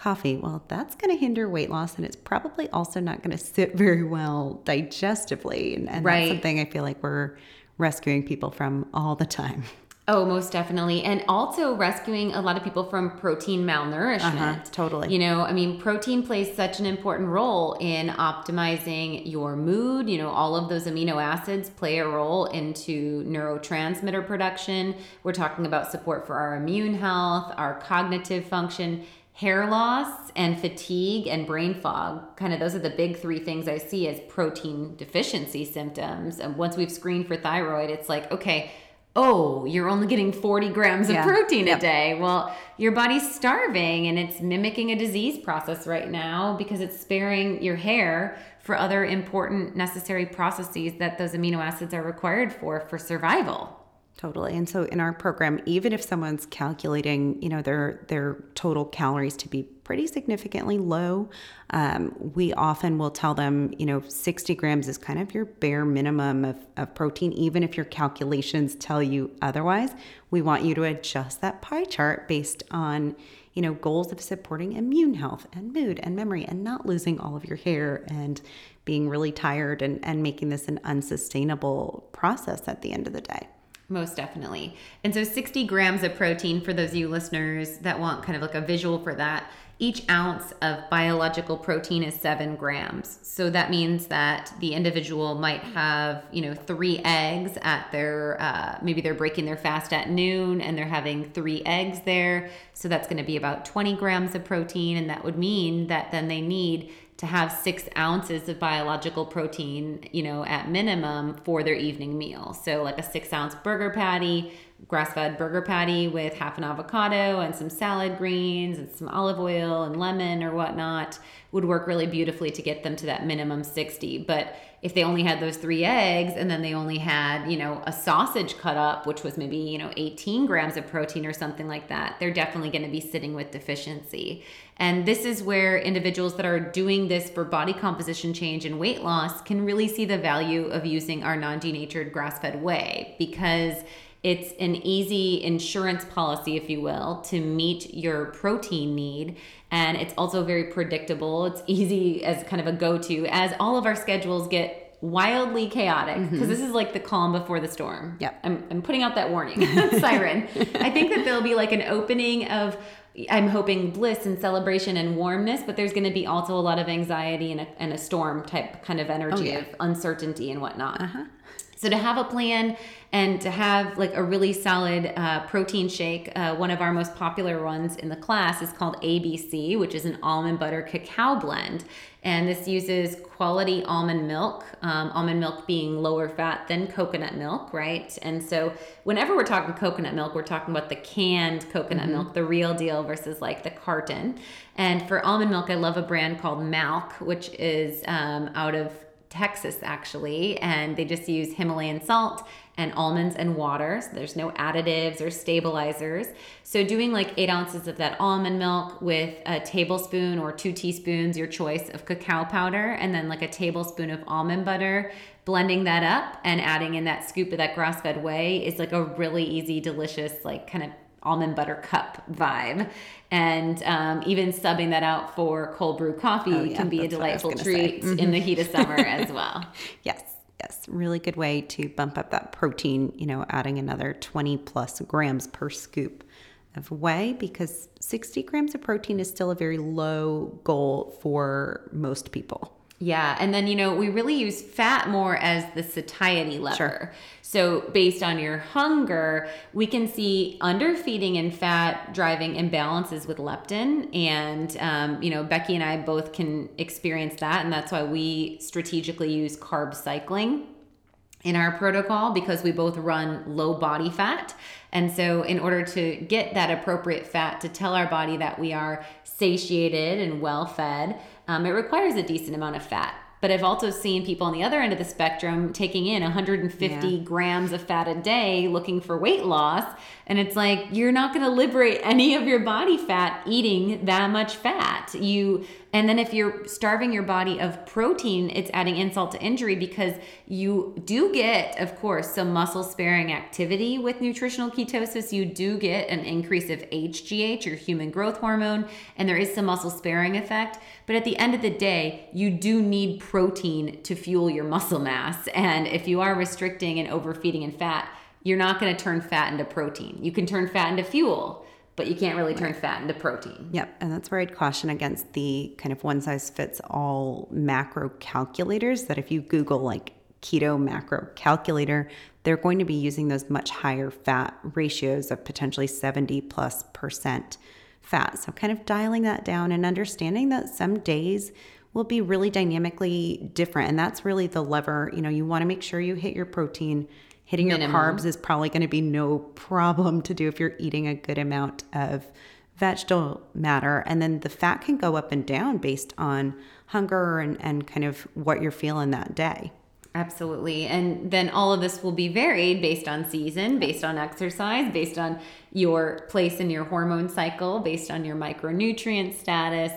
coffee, well, that's going to hinder weight loss and it's probably also not going to sit very well digestively. And, and right. that's something I feel like we're rescuing people from all the time. Oh, most definitely. And also rescuing a lot of people from protein malnourishment. Uh-huh, totally. You know, I mean, protein plays such an important role in optimizing your mood. You know, all of those amino acids play a role into neurotransmitter production. We're talking about support for our immune health, our cognitive function hair loss and fatigue and brain fog kind of those are the big three things i see as protein deficiency symptoms and once we've screened for thyroid it's like okay oh you're only getting 40 grams of yeah. protein yep. a day well your body's starving and it's mimicking a disease process right now because it's sparing your hair for other important necessary processes that those amino acids are required for for survival Totally. And so in our program, even if someone's calculating, you know, their their total calories to be pretty significantly low, um, we often will tell them, you know, 60 grams is kind of your bare minimum of, of protein, even if your calculations tell you otherwise. We want you to adjust that pie chart based on, you know, goals of supporting immune health and mood and memory and not losing all of your hair and being really tired and, and making this an unsustainable process at the end of the day. Most definitely. And so 60 grams of protein for those of you listeners that want kind of like a visual for that. Each ounce of biological protein is seven grams. So that means that the individual might have, you know, three eggs at their, uh, maybe they're breaking their fast at noon and they're having three eggs there. So that's going to be about 20 grams of protein. And that would mean that then they need to have six ounces of biological protein, you know, at minimum for their evening meal. So, like a six ounce burger patty, grass fed burger patty with half an avocado and some salad greens and some olive oil and lemon or whatnot would work really beautifully to get them to that minimum 60. But if they only had those three eggs and then they only had, you know, a sausage cut up, which was maybe, you know, 18 grams of protein or something like that, they're definitely going to be sitting with deficiency. And this is where individuals that are doing this for body composition change and weight loss can really see the value of using our non denatured grass fed whey because it's an easy insurance policy, if you will, to meet your protein need. And it's also very predictable. It's easy as kind of a go to as all of our schedules get wildly chaotic because mm-hmm. this is like the calm before the storm. Yeah. I'm, I'm putting out that warning siren. I think that there'll be like an opening of I'm hoping bliss and celebration and warmness, but there's going to be also a lot of anxiety and a, and a storm type kind of energy oh, yeah. of uncertainty and whatnot. Uh-huh. So to have a plan and to have like a really solid uh, protein shake, uh, one of our most popular ones in the class is called ABC, which is an almond butter cacao blend. And this uses quality almond milk, um, almond milk being lower fat than coconut milk, right? And so, whenever we're talking coconut milk, we're talking about the canned coconut mm-hmm. milk, the real deal versus like the carton. And for almond milk, I love a brand called Malk, which is um, out of Texas actually, and they just use Himalayan salt and almonds and water. So there's no additives or stabilizers. So doing like eight ounces of that almond milk with a tablespoon or two teaspoons, your choice of cacao powder, and then like a tablespoon of almond butter. Blending that up and adding in that scoop of that grass fed whey is like a really easy, delicious, like kind of almond butter cup vibe. And um, even subbing that out for cold brew coffee oh, yeah, can be a delightful treat mm-hmm. in the heat of summer as well. Yes. Yes, really good way to bump up that protein, you know, adding another 20 plus grams per scoop of whey because 60 grams of protein is still a very low goal for most people. Yeah. And then, you know, we really use fat more as the satiety lever. Sure. So, based on your hunger, we can see underfeeding and fat driving imbalances with leptin. And, um, you know, Becky and I both can experience that. And that's why we strategically use carb cycling in our protocol because we both run low body fat. And so, in order to get that appropriate fat to tell our body that we are satiated and well fed, um, it requires a decent amount of fat. But I've also seen people on the other end of the spectrum taking in 150 yeah. grams of fat a day looking for weight loss. And it's like, you're not going to liberate any of your body fat eating that much fat. You and then if you're starving your body of protein, it's adding insult to injury because you do get, of course, some muscle sparing activity with nutritional ketosis. You do get an increase of HGH, your human growth hormone, and there is some muscle sparing effect. But at the end of the day, you do need protein to fuel your muscle mass. And if you are restricting and overfeeding in fat, you're not going to turn fat into protein. You can turn fat into fuel but you can't really turn fat into protein. Yep. And that's where I'd caution against the kind of one size fits all macro calculators that if you Google like keto macro calculator, they're going to be using those much higher fat ratios of potentially 70 plus percent fat. So kind of dialing that down and understanding that some days will be really dynamically different. And that's really the lever. You know, you want to make sure you hit your protein Hitting Minimum. your carbs is probably going to be no problem to do if you're eating a good amount of vegetable matter. And then the fat can go up and down based on hunger and, and kind of what you're feeling that day. Absolutely. And then all of this will be varied based on season, based on exercise, based on your place in your hormone cycle, based on your micronutrient status,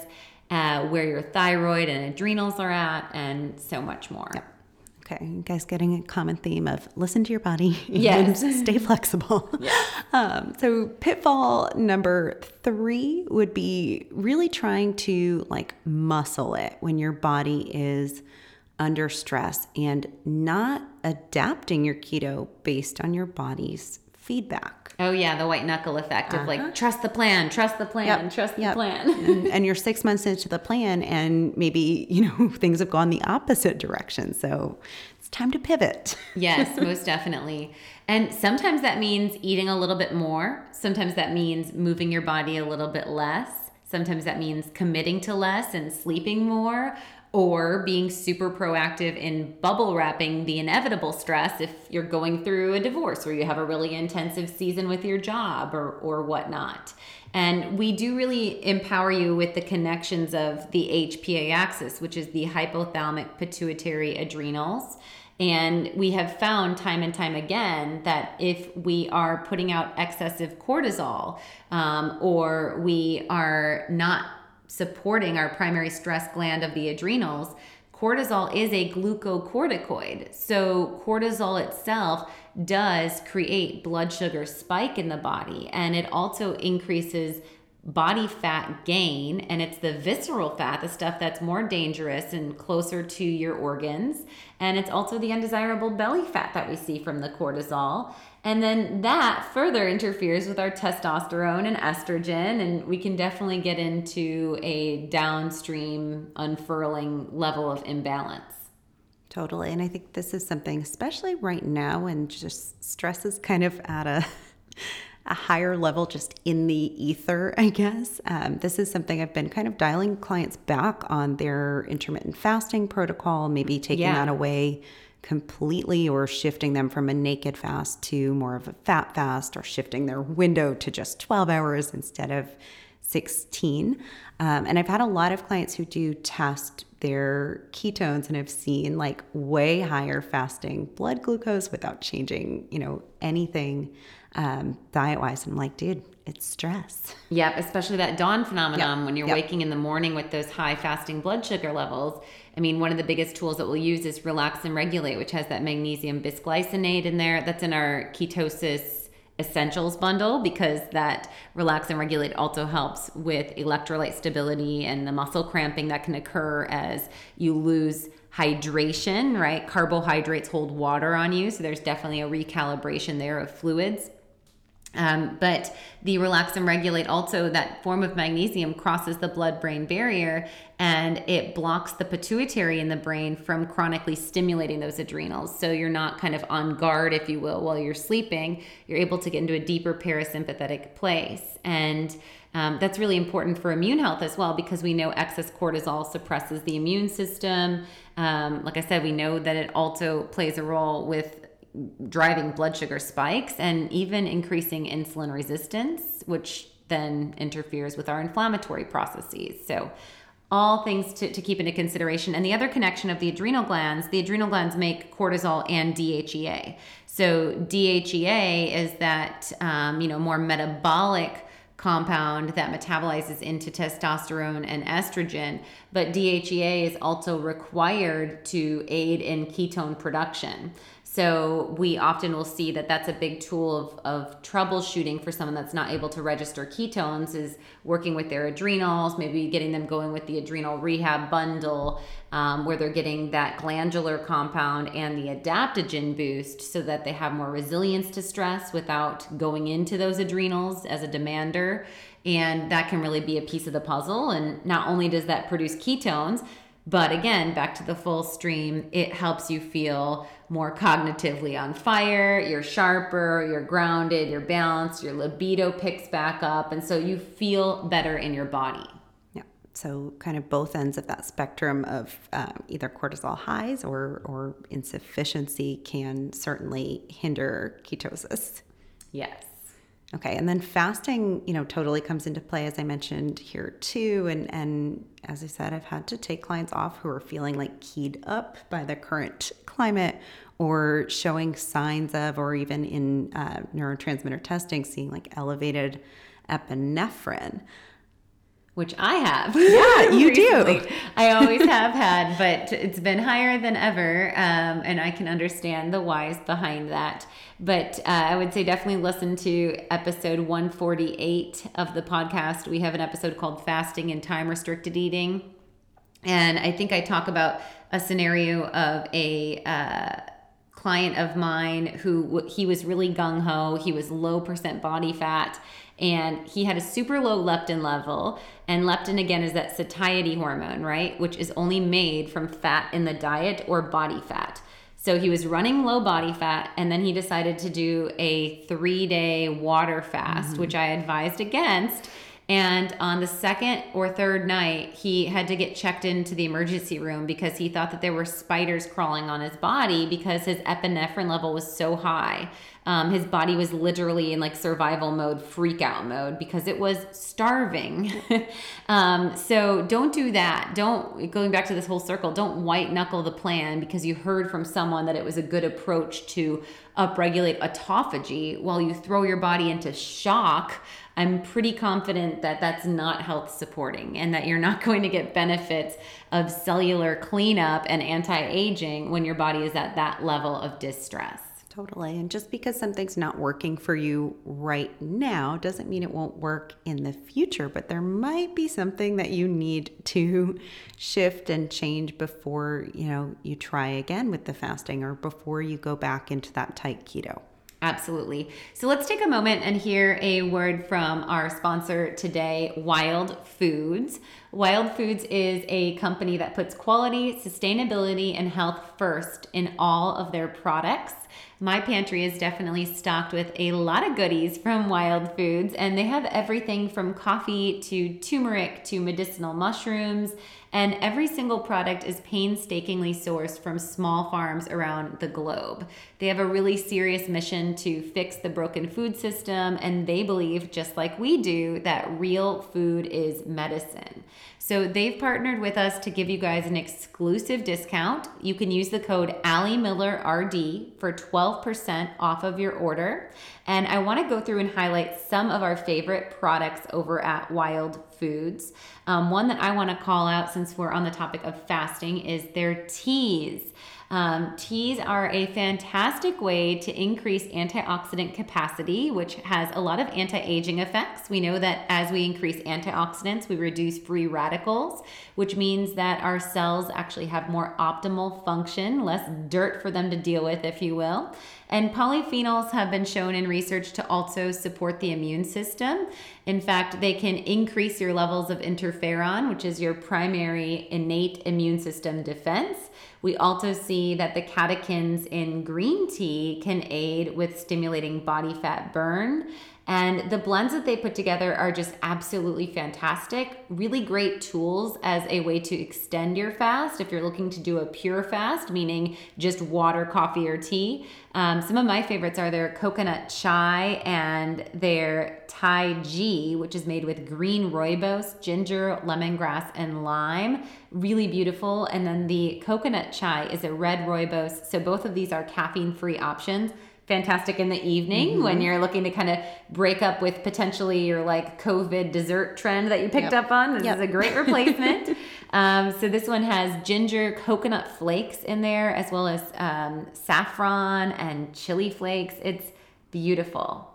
uh, where your thyroid and adrenals are at, and so much more. Yep Okay, you guys getting a common theme of listen to your body Yes. and stay flexible. Um, so pitfall number three would be really trying to like muscle it when your body is under stress and not adapting your keto based on your body's feedback. Oh yeah, the white knuckle effect of like uh-huh. trust the plan, trust the plan, Yep, trust the plan. and, and you're six months into the plan, and maybe you know things have gone the opposite direction. So it's time to pivot. yes, most definitely. And sometimes that means eating a little bit more. Sometimes that means moving your body a little bit less. Sometimes that means committing to less and sleeping more or being super proactive in bubble wrapping the inevitable stress if you're going through a divorce or you have a really intensive season with your job or, or whatnot. And we do really empower you with the connections of the HPA axis, which is the hypothalamic pituitary adrenals. And we have found time and time again that if we are putting out excessive cortisol um, or we are not supporting our primary stress gland of the adrenals, cortisol is a glucocorticoid. So, cortisol itself does create blood sugar spike in the body and it also increases body fat gain and it's the visceral fat the stuff that's more dangerous and closer to your organs and it's also the undesirable belly fat that we see from the cortisol and then that further interferes with our testosterone and estrogen and we can definitely get into a downstream unfurling level of imbalance Totally. And I think this is something, especially right now, when just stress is kind of at a, a higher level, just in the ether, I guess. Um, this is something I've been kind of dialing clients back on their intermittent fasting protocol, maybe taking Yeah. that away completely or shifting them from a naked fast to more of a fat fast or shifting their window to just 12 hours instead of 16. Um, and I've had a lot of clients who do test their ketones and have seen like way higher fasting blood glucose without changing, you know, anything um, diet wise. And I'm like, dude, it's stress. Yep, especially that dawn phenomenon Yep, when you're yep. waking in the morning with those high fasting blood sugar levels. I mean, one of the biggest tools that we'll use is Relax and Regulate, which has that magnesium bisglycinate in there. That's in our ketosis essentials bundle because that Relax and Regulate also helps with electrolyte stability and the muscle cramping that can occur as you lose hydration, right? Carbohydrates hold water on you, so there's definitely a recalibration there of fluids. Um, but the relax and regulate also that form of magnesium crosses the blood brain barrier and it blocks the pituitary in the brain from chronically stimulating those adrenals. So you're not kind of on guard, if you will, while you're sleeping. You're able to get into a deeper parasympathetic place. And um, that's really important for immune health as well because we know excess cortisol suppresses the immune system. Um, like I said, we know that it also plays a role with driving blood sugar spikes and even increasing insulin resistance, which then interferes with our inflammatory processes. So, all things to, to keep into consideration. And the other connection of the adrenal glands, the adrenal glands make cortisol and DHEA. So, DHEA is that, um, you know, more metabolic compound that metabolizes into testosterone and estrogen, but DHEA is also required to aid in ketone production. So we often will see that that's a big tool of, of troubleshooting for someone that's not able to register ketones is working with their adrenals, maybe getting them going with the adrenal rehab bundle um, where they're getting that glandular compound and the adaptogen boost so that they have more resilience to stress without going into those adrenals as a demander. And that can really be a piece of the puzzle. And not only does that produce ketones, but again, back to the full stream, it helps you feel more cognitively on fire, you're sharper, you're grounded, you're balanced, your libido picks back up. And so you feel better in your body. Yeah. So, kind of both ends of that spectrum of um, either cortisol highs or, or insufficiency can certainly hinder ketosis. Yes. Okay, and then fasting, you know, totally comes into play as I mentioned here too. And and as I said, I've had to take clients off who are feeling like keyed up by the current climate or showing signs of, or even in uh, neurotransmitter testing, seeing like elevated epinephrine. Which I have. Yeah, you do. I always have had, but it's been higher than ever. Um, and I can understand the whys behind that. But uh, I would say definitely listen to episode 148 of the podcast. We have an episode called Fasting and Time Restricted Eating. And I think I talk about a scenario of a, uh, client of mine who he was really gung ho. He was low percent body fat and he had a super low leptin level. And leptin, again, is that satiety hormone, right? Which is only made from fat in the diet or body fat. So he was running low body fat, and then he decided to do a three day water fast, mm-hmm. which I advised against. And on the second or third night, he had to get checked into the emergency room because he thought that there were spiders crawling on his body because his epinephrine level was so high. Um, his body was literally in like survival mode, freak out mode because it was starving. um, so don't do that. Don't, going back to this whole circle, don't white knuckle the plan because you heard from someone that it was a good approach to upregulate autophagy while you throw your body into shock I'm pretty confident that that's not health supporting and that you're not going to get benefits of cellular cleanup and anti aging when your body is at that level of distress. Totally. And just because something's not working for you right now doesn't mean it won't work in the future, but there might be something that you need to shift and change before, you know, you try again with the fasting or before you go back into that tight keto. Absolutely. So let's take a moment and hear a word from our sponsor today, Wild Foods. Wild Foods is a company that puts quality, sustainability, and health first in all of their products. My pantry is definitely stocked with a lot of goodies from Wild Foods, and they have everything from coffee to turmeric to medicinal mushrooms and every single product is painstakingly sourced from small farms around the globe. They have a really serious mission to fix the broken food system, and they believe, just like we do, that real food is medicine. So they've partnered with us to give you guys an exclusive discount. You can use the code Ali Miller RD for 12% off of your order. And I want to go through and highlight some of our favorite products over at Wild Foods. Um, one that I want to call out since we're on the topic of fasting is their teas. Um, teas are a fantastic way to increase antioxidant capacity, which has a lot of anti aging effects. We know that as we increase antioxidants, we reduce free radicals, which means that our cells actually have more optimal function, less dirt for them to deal with, if you will. And polyphenols have been shown in research to also support the immune system. In fact, they can increase your levels of interferon, which is your primary innate immune system defense. We also see that the catechins in green tea can aid with stimulating body fat burn and the blends that they put together are just absolutely fantastic. Really great tools as a way to extend your fast if you're looking to do a pure fast, meaning just water, coffee, or tea. Um, some of my favorites are their coconut chai and their Thai G, which is made with green rooibos, ginger, lemongrass, and lime. Really beautiful. And then the coconut chai is a red rooibos. So both of these are caffeine free options fantastic in the evening mm-hmm. when you're looking to kind of break up with potentially your like COVID dessert trend that you picked yep. up on. This yep. is a great replacement. um, so this one has ginger coconut flakes in there, as well as um, saffron and chili flakes. It's beautiful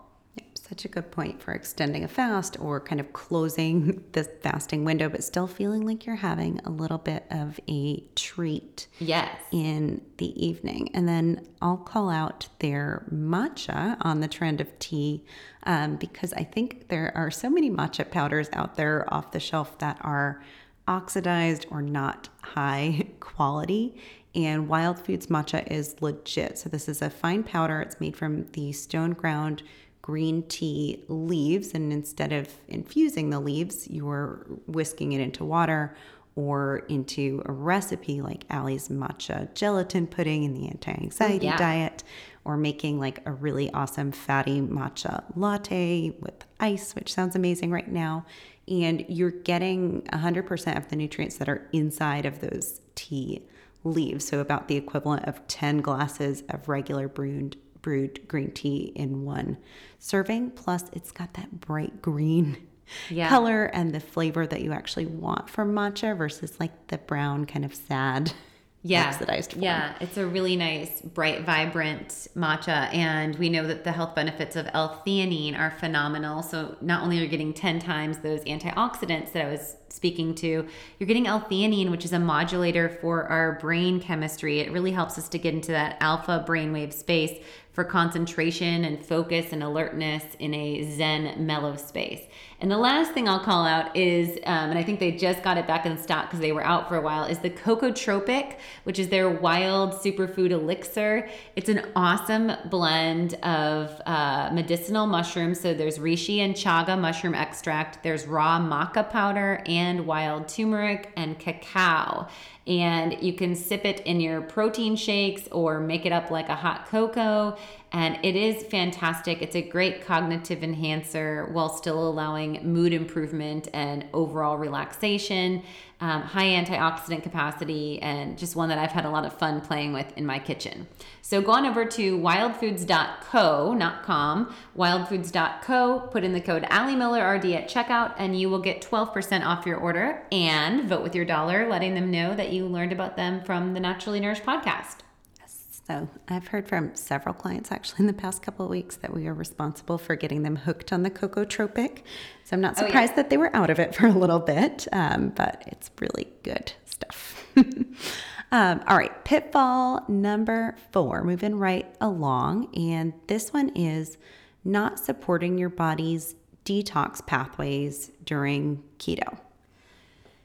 such a good point for extending a fast or kind of closing the fasting window, but still feeling like you're having a little bit of a treat. Yes. In the evening. And then I'll call out their matcha on the trend of tea um, because I think there are so many matcha powders out there off the shelf that are oxidized or not high quality. And Wild Foods matcha is legit. So, this is a fine powder. It's made from the stone ground green tea leaves, and instead of infusing the leaves, you're whisking it into water or into a recipe like Ali's matcha gelatin pudding in the anti anxiety yeah. diet, or making like a really awesome fatty matcha latte with ice, which sounds amazing right now. And you're getting 100% of the nutrients that are inside of those tea leaves. So, about the equivalent of 10 glasses of regular brewed brewed green tea in one serving. Plus, it's got that bright green Yeah. color and the flavor that you actually want from matcha versus like the brown kind of sad yeah. oxidized form. Yeah, it's a really nice, bright, vibrant matcha. And we know that the health benefits of L-theanine are phenomenal. So not only are you getting 10 times those antioxidants that I was speaking to, you're getting L-theanine, which is a modulator for our brain chemistry. It really helps us to get into that alpha brainwave space for concentration and focus and alertness in a zen mellow space. And the last thing I'll call out is, um, and I think they just got it back in stock because they were out for a while, is the Cocotropic, which is their wild superfood elixir. It's an awesome blend of uh, medicinal mushrooms. So there's reishi and chaga mushroom extract, there's raw maca powder, and wild turmeric and cacao and you can sip it in your protein shakes or make it up like a hot cocoa. And it is fantastic. It's a great cognitive enhancer while still allowing mood improvement and overall relaxation um, high antioxidant capacity and just one that i've had a lot of fun playing with in my kitchen so go on over to wildfoods.co not com wildfoods.co put in the code Ali Miller RD at checkout and you will get 12% off your order and vote with your dollar letting them know that you learned about them from the Naturally Nourished podcast. So I've heard from several clients actually in the past couple of weeks that we are responsible for getting them hooked on the Cocotropic. So I'm not Oh, yeah. surprised that they were out of it for a little bit, um, but it's really good stuff. um, all right, pitfall number four, moving right along. And this one is not supporting your body's detox pathways during keto.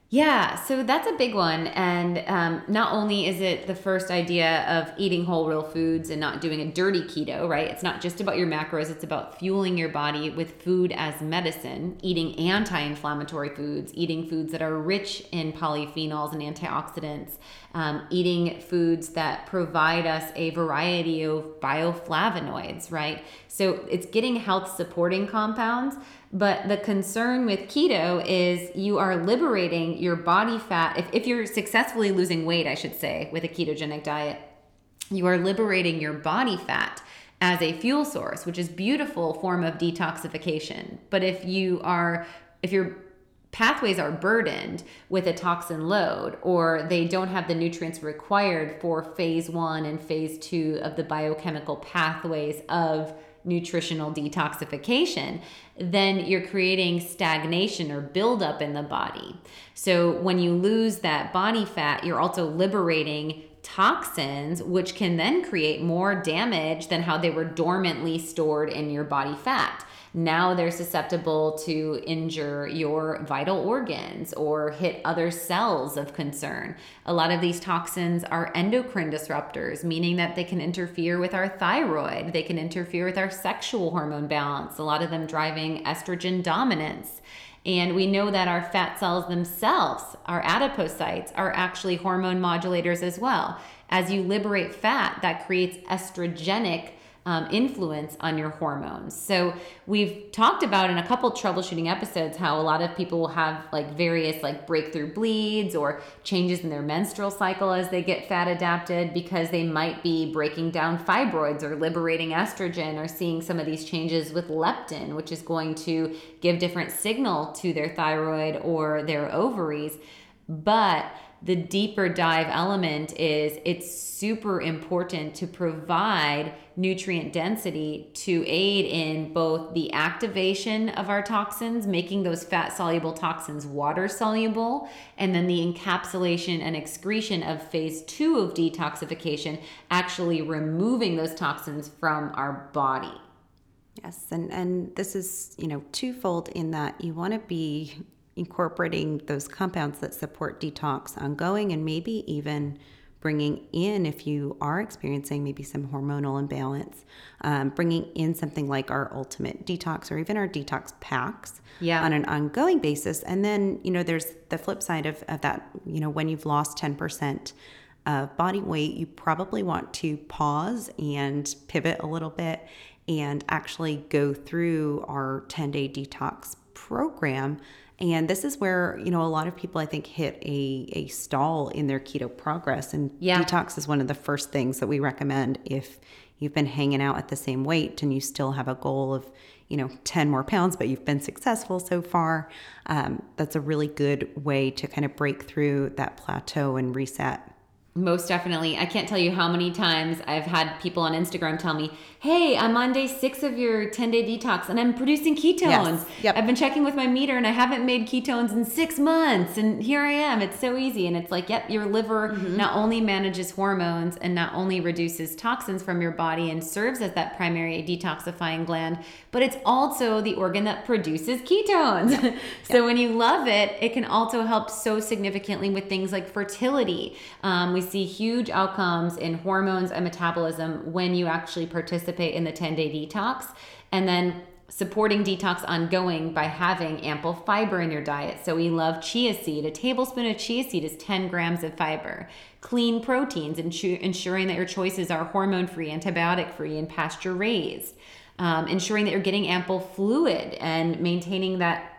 Yeah, so that's a big one. And um, not only is it the first idea of eating whole, real foods and not doing a dirty keto, right? It's not just about your macros, it's about fueling your body with food as medicine, eating anti inflammatory foods, eating foods that are rich in polyphenols and antioxidants, um, eating foods that provide us a variety of bioflavonoids, right? So it's getting health supporting compounds. But the concern with keto is you are liberating your body fat. If, if you're successfully losing weight, I should say, with a ketogenic diet, you are liberating your body fat as a fuel source, which is beautiful form of detoxification. But if you are, if your pathways are burdened with a toxin load or they don't have the nutrients required for phase one and phase two of the biochemical pathways of nutritional detoxification, then you're creating stagnation or buildup in the body. So when you lose that body fat, you're also liberating toxins, which can then create more damage than how they were dormantly stored in your body fat. Now they're susceptible to injure your vital organs or hit other cells of concern. A lot of these toxins are endocrine disruptors, meaning that they can interfere with our thyroid, they can interfere with our sexual hormone balance, a lot of them driving estrogen dominance. And we know that our fat cells themselves, our adipocytes, are actually hormone modulators as well. As you liberate fat, that creates estrogenic um, influence on your hormones. So we've talked about in a couple troubleshooting episodes how a lot of people will have like various like breakthrough bleeds or changes in their menstrual cycle as they get fat adapted because they might be breaking down fibroids or liberating estrogen or seeing some of these changes with leptin, which is going to give different signal to their thyroid or their ovaries. But the deeper dive element is it's super important to provide nutrient density to aid in both the activation of our toxins, making those fat soluble toxins water soluble, and then the encapsulation and excretion of phase two of detoxification, actually removing those toxins from our body. Yes, and and this is you know twofold in that you want to be incorporating those compounds that support detox ongoing, and maybe even bringing in if you are experiencing maybe some hormonal imbalance, um, bringing in something like our ultimate detox or even our detox packs Yeah. on an ongoing basis. And then you know there's the flip side of, of that. You know when you've lost ten percent of body weight, you probably want to pause and pivot a little bit and actually go through our 10 day detox program. And this is where, you know, a lot of people I think hit a, a stall in their keto progress. And Yeah. detox is one of the first things that we recommend if you've been hanging out at the same weight and you still have a goal of, you know, 10 more pounds, but you've been successful so far, um, that's a really good way to kind of break through that plateau and reset. Most definitely. I can't tell you how many times I've had people on Instagram tell me, Hey, I'm on day six of your 10 day detox and I'm producing ketones. Yes. Yep. I've been checking with my meter and I haven't made ketones in six months. And here I am. It's so easy. And it's like, yep, your liver mm-hmm. not only manages hormones and not only reduces toxins from your body and serves as that primary detoxifying gland, but it's also the organ that produces ketones. Yep. so yep. when you love it, it can also help so significantly with things like fertility. Um, we see huge outcomes in hormones and metabolism when you actually participate in the 10 day detox. And then supporting detox ongoing by having ample fiber in your diet. So we love chia seed. A tablespoon of chia seed is 10 grams of fiber. Clean proteins, ensuring that your choices are hormone free, antibiotic free, and pasture raised. Um, ensuring that you're getting ample fluid and maintaining that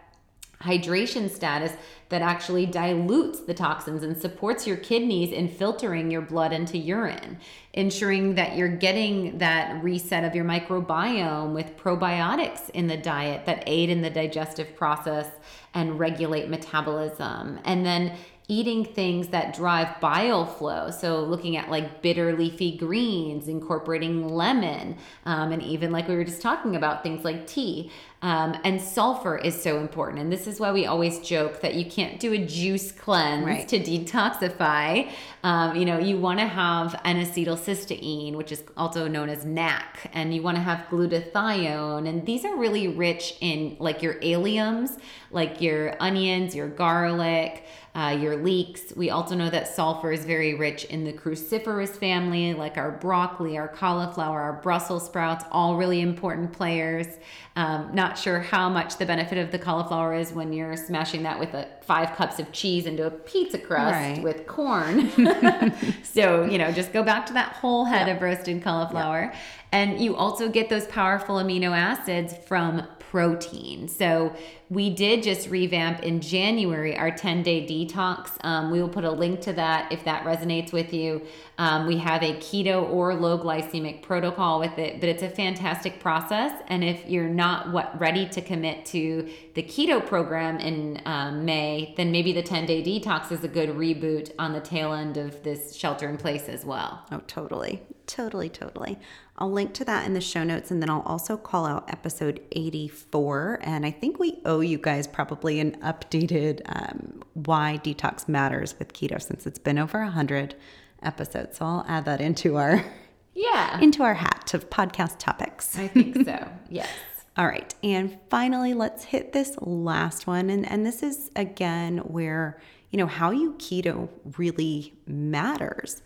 hydration status that actually dilutes the toxins and supports your kidneys in filtering your blood into urine, ensuring that you're getting that reset of your microbiome with probiotics in the diet that aid in the digestive process and regulate metabolism. And then eating things that drive bile flow. So, looking at like bitter leafy greens, incorporating lemon, um, and even like we were just talking about, things like tea. Um, and sulfur is so important. And this is why we always joke that you can't do a juice cleanse right. to detoxify. Um, you know, you want to have N acetylcysteine, which is also known as NAC, and you want to have glutathione. And these are really rich in like your alliums, like your onions, your garlic uh, your leeks. We also know that sulfur is very rich in the cruciferous family, like our broccoli, our cauliflower, our Brussels sprouts, all really important players. Um, not sure how much the benefit of the cauliflower is when you're smashing that with a, five cups of cheese into a pizza crust right. with corn. so, you know, just go back to that whole head yep. of roasted cauliflower. Yep. And you also get those powerful amino acids from protein. So we did just revamp in January our 10 day detox. Um, we will put a link to that if that resonates with you. Um, we have a keto or low glycemic protocol with it, but it's a fantastic process. And if you're not what ready to commit to the keto program in um, May, then maybe the 10 day detox is a good reboot on the tail end of this shelter in place as well. Oh, totally. Totally, totally. I'll link to that in the show notes and then I'll also call out episode 84. And I think we owe you guys probably an updated um, why detox matters with keto since it's been over 100 episodes. So I'll add that into our. Yeah. Into our hat of podcast topics. I think so. yes. All right. And finally, let's hit this last one. And, and this is again where, you know, how you keto really matters.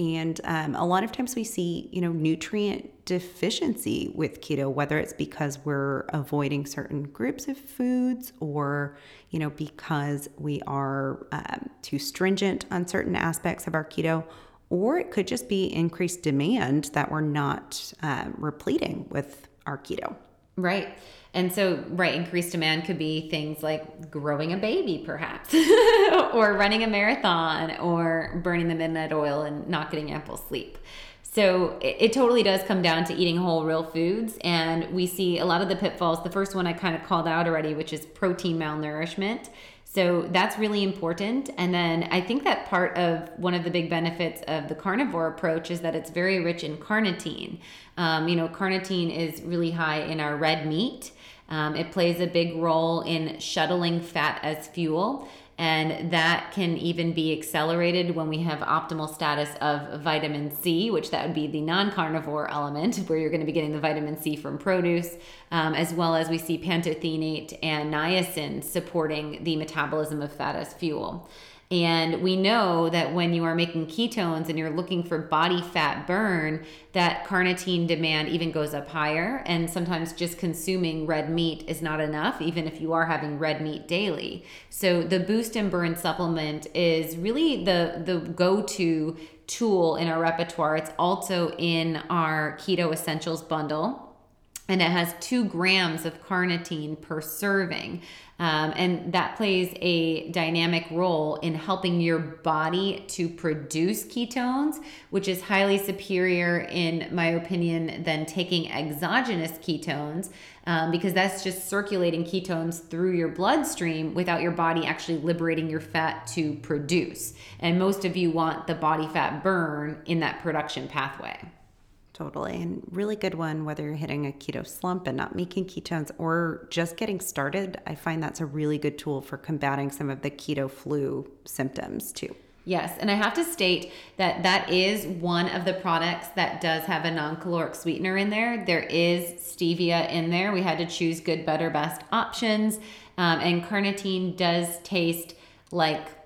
And um, a lot of times we see, you know, nutrient deficiency with keto, whether it's because we're avoiding certain groups of foods or, you know, because we are um, too stringent on certain aspects of our keto, or it could just be increased demand that we're not um, repleting with our keto. Right. And so, right, increased demand could be things like growing a baby, perhaps, or running a marathon, or burning the midnight oil and not getting ample sleep. So, it, it, totally does come down to eating whole, real foods. And we see a lot of the pitfalls. The first one I kind of called out already, which is protein malnourishment. So that's really important. And then I think that part of one of the big benefits of the carnivore approach is that it's very rich in carnitine. Um, you know, carnitine is really high in our red meat. Um, it plays a big role in shuttling fat as fuel and that can even be accelerated when we have optimal status of vitamin C, which that would be the non-carnivore element, where you're going to be getting the vitamin C from produce, um, as well as we see pantothenate and niacin supporting the metabolism of fat as fuel. And we know that when you are making ketones and you're looking for body fat burn, that carnitine demand even goes up higher. And sometimes just consuming red meat is not enough, even if you are having red meat daily. So the Boost and Burn supplement is really the, the go to tool in our repertoire. It's also in our Keto Essentials bundle and it has two grams of carnitine per serving. Um, and that plays a dynamic role in helping your body to produce ketones, which is highly superior, in my opinion, than taking exogenous ketones, um, because that's just circulating ketones through your bloodstream without your body actually liberating your fat to produce. And most of you want the body fat burn in that production pathway. Totally. And really good one, whether you're hitting a keto slump and not making ketones or just getting started. I find that's a really good tool for combating some of the keto flu symptoms too. Yes, and I have to state that that is one of the products that does have a non caloric sweetener in there. There is stevia in there. We had to choose good, better, best options. Um, and carnitine does taste like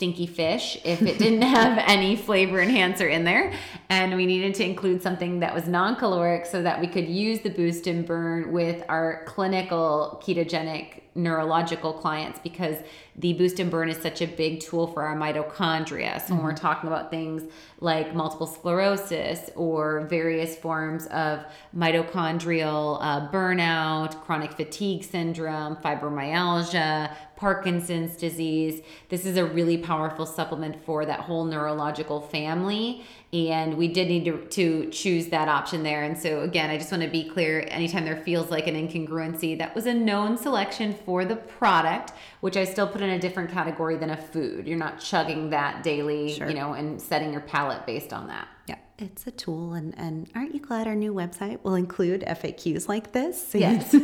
stinky fish if it didn't have any flavor enhancer in there. And we needed to include something that was non caloric so that we could use the boost and burn with our clinical ketogenic neurological clients because the boost and burn is such a big tool for our mitochondria. So, mm-hmm. when we're mm-hmm. talking about things like multiple sclerosis or various forms of mitochondrial uh, burnout, chronic fatigue syndrome, fibromyalgia, Parkinson's disease. This is a really powerful supplement for that whole neurological family. And we did need to, to choose that option there. And so, again, I just want to be clear anytime there feels like an incongruency, that was a known selection for the product, which I still put in a different category than a food. You're not chugging that daily, sure. you know, and setting your palate based on that. Yeah it's a tool and, and aren't you glad our new website will include faqs like this? Yes.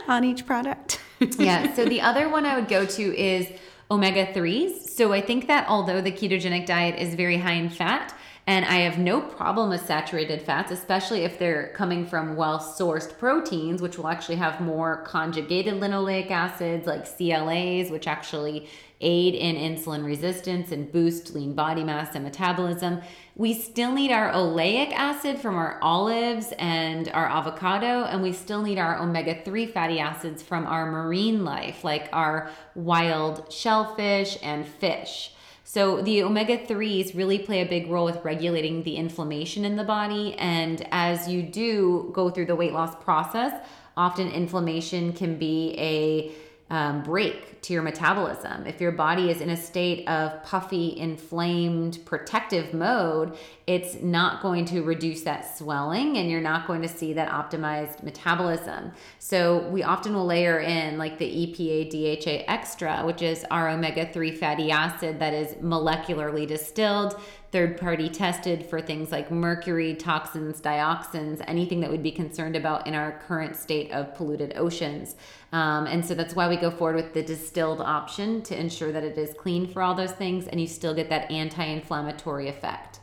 On each product. Yeah so the other one i would go to is omega 3s so i think that although the ketogenic diet is very high in fat and I have no problem with saturated fats, especially if they're coming from well sourced proteins, which will actually have more conjugated linoleic acids like CLAs, which actually aid in insulin resistance and boost lean body mass and metabolism. We still need our oleic acid from our olives and our avocado, and we still need our omega 3 fatty acids from our marine life, like our wild shellfish and fish. So the omega 3s really play a big role with regulating the inflammation in the body. And as you do go through the weight loss process, often inflammation can be a um, break to your metabolism. If your body is in a state of puffy, inflamed, protective mode, it's not going to reduce that swelling and you're not going to see that optimized metabolism. So, we often will layer in like the EPA DHA extra, which is our omega 3 fatty acid that is molecularly distilled third party tested for things like mercury, toxins, dioxins, anything that we'd be concerned about in our current state of polluted oceans. Um, and so that's why we go forward with the distilled option to ensure that it is clean for all those things and you still get that anti inflammatory effect.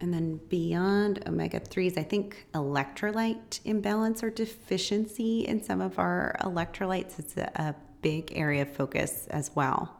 And then beyond omega 3s, I think electrolyte imbalance or deficiency in some of our electrolytes is a, a big area of focus as well.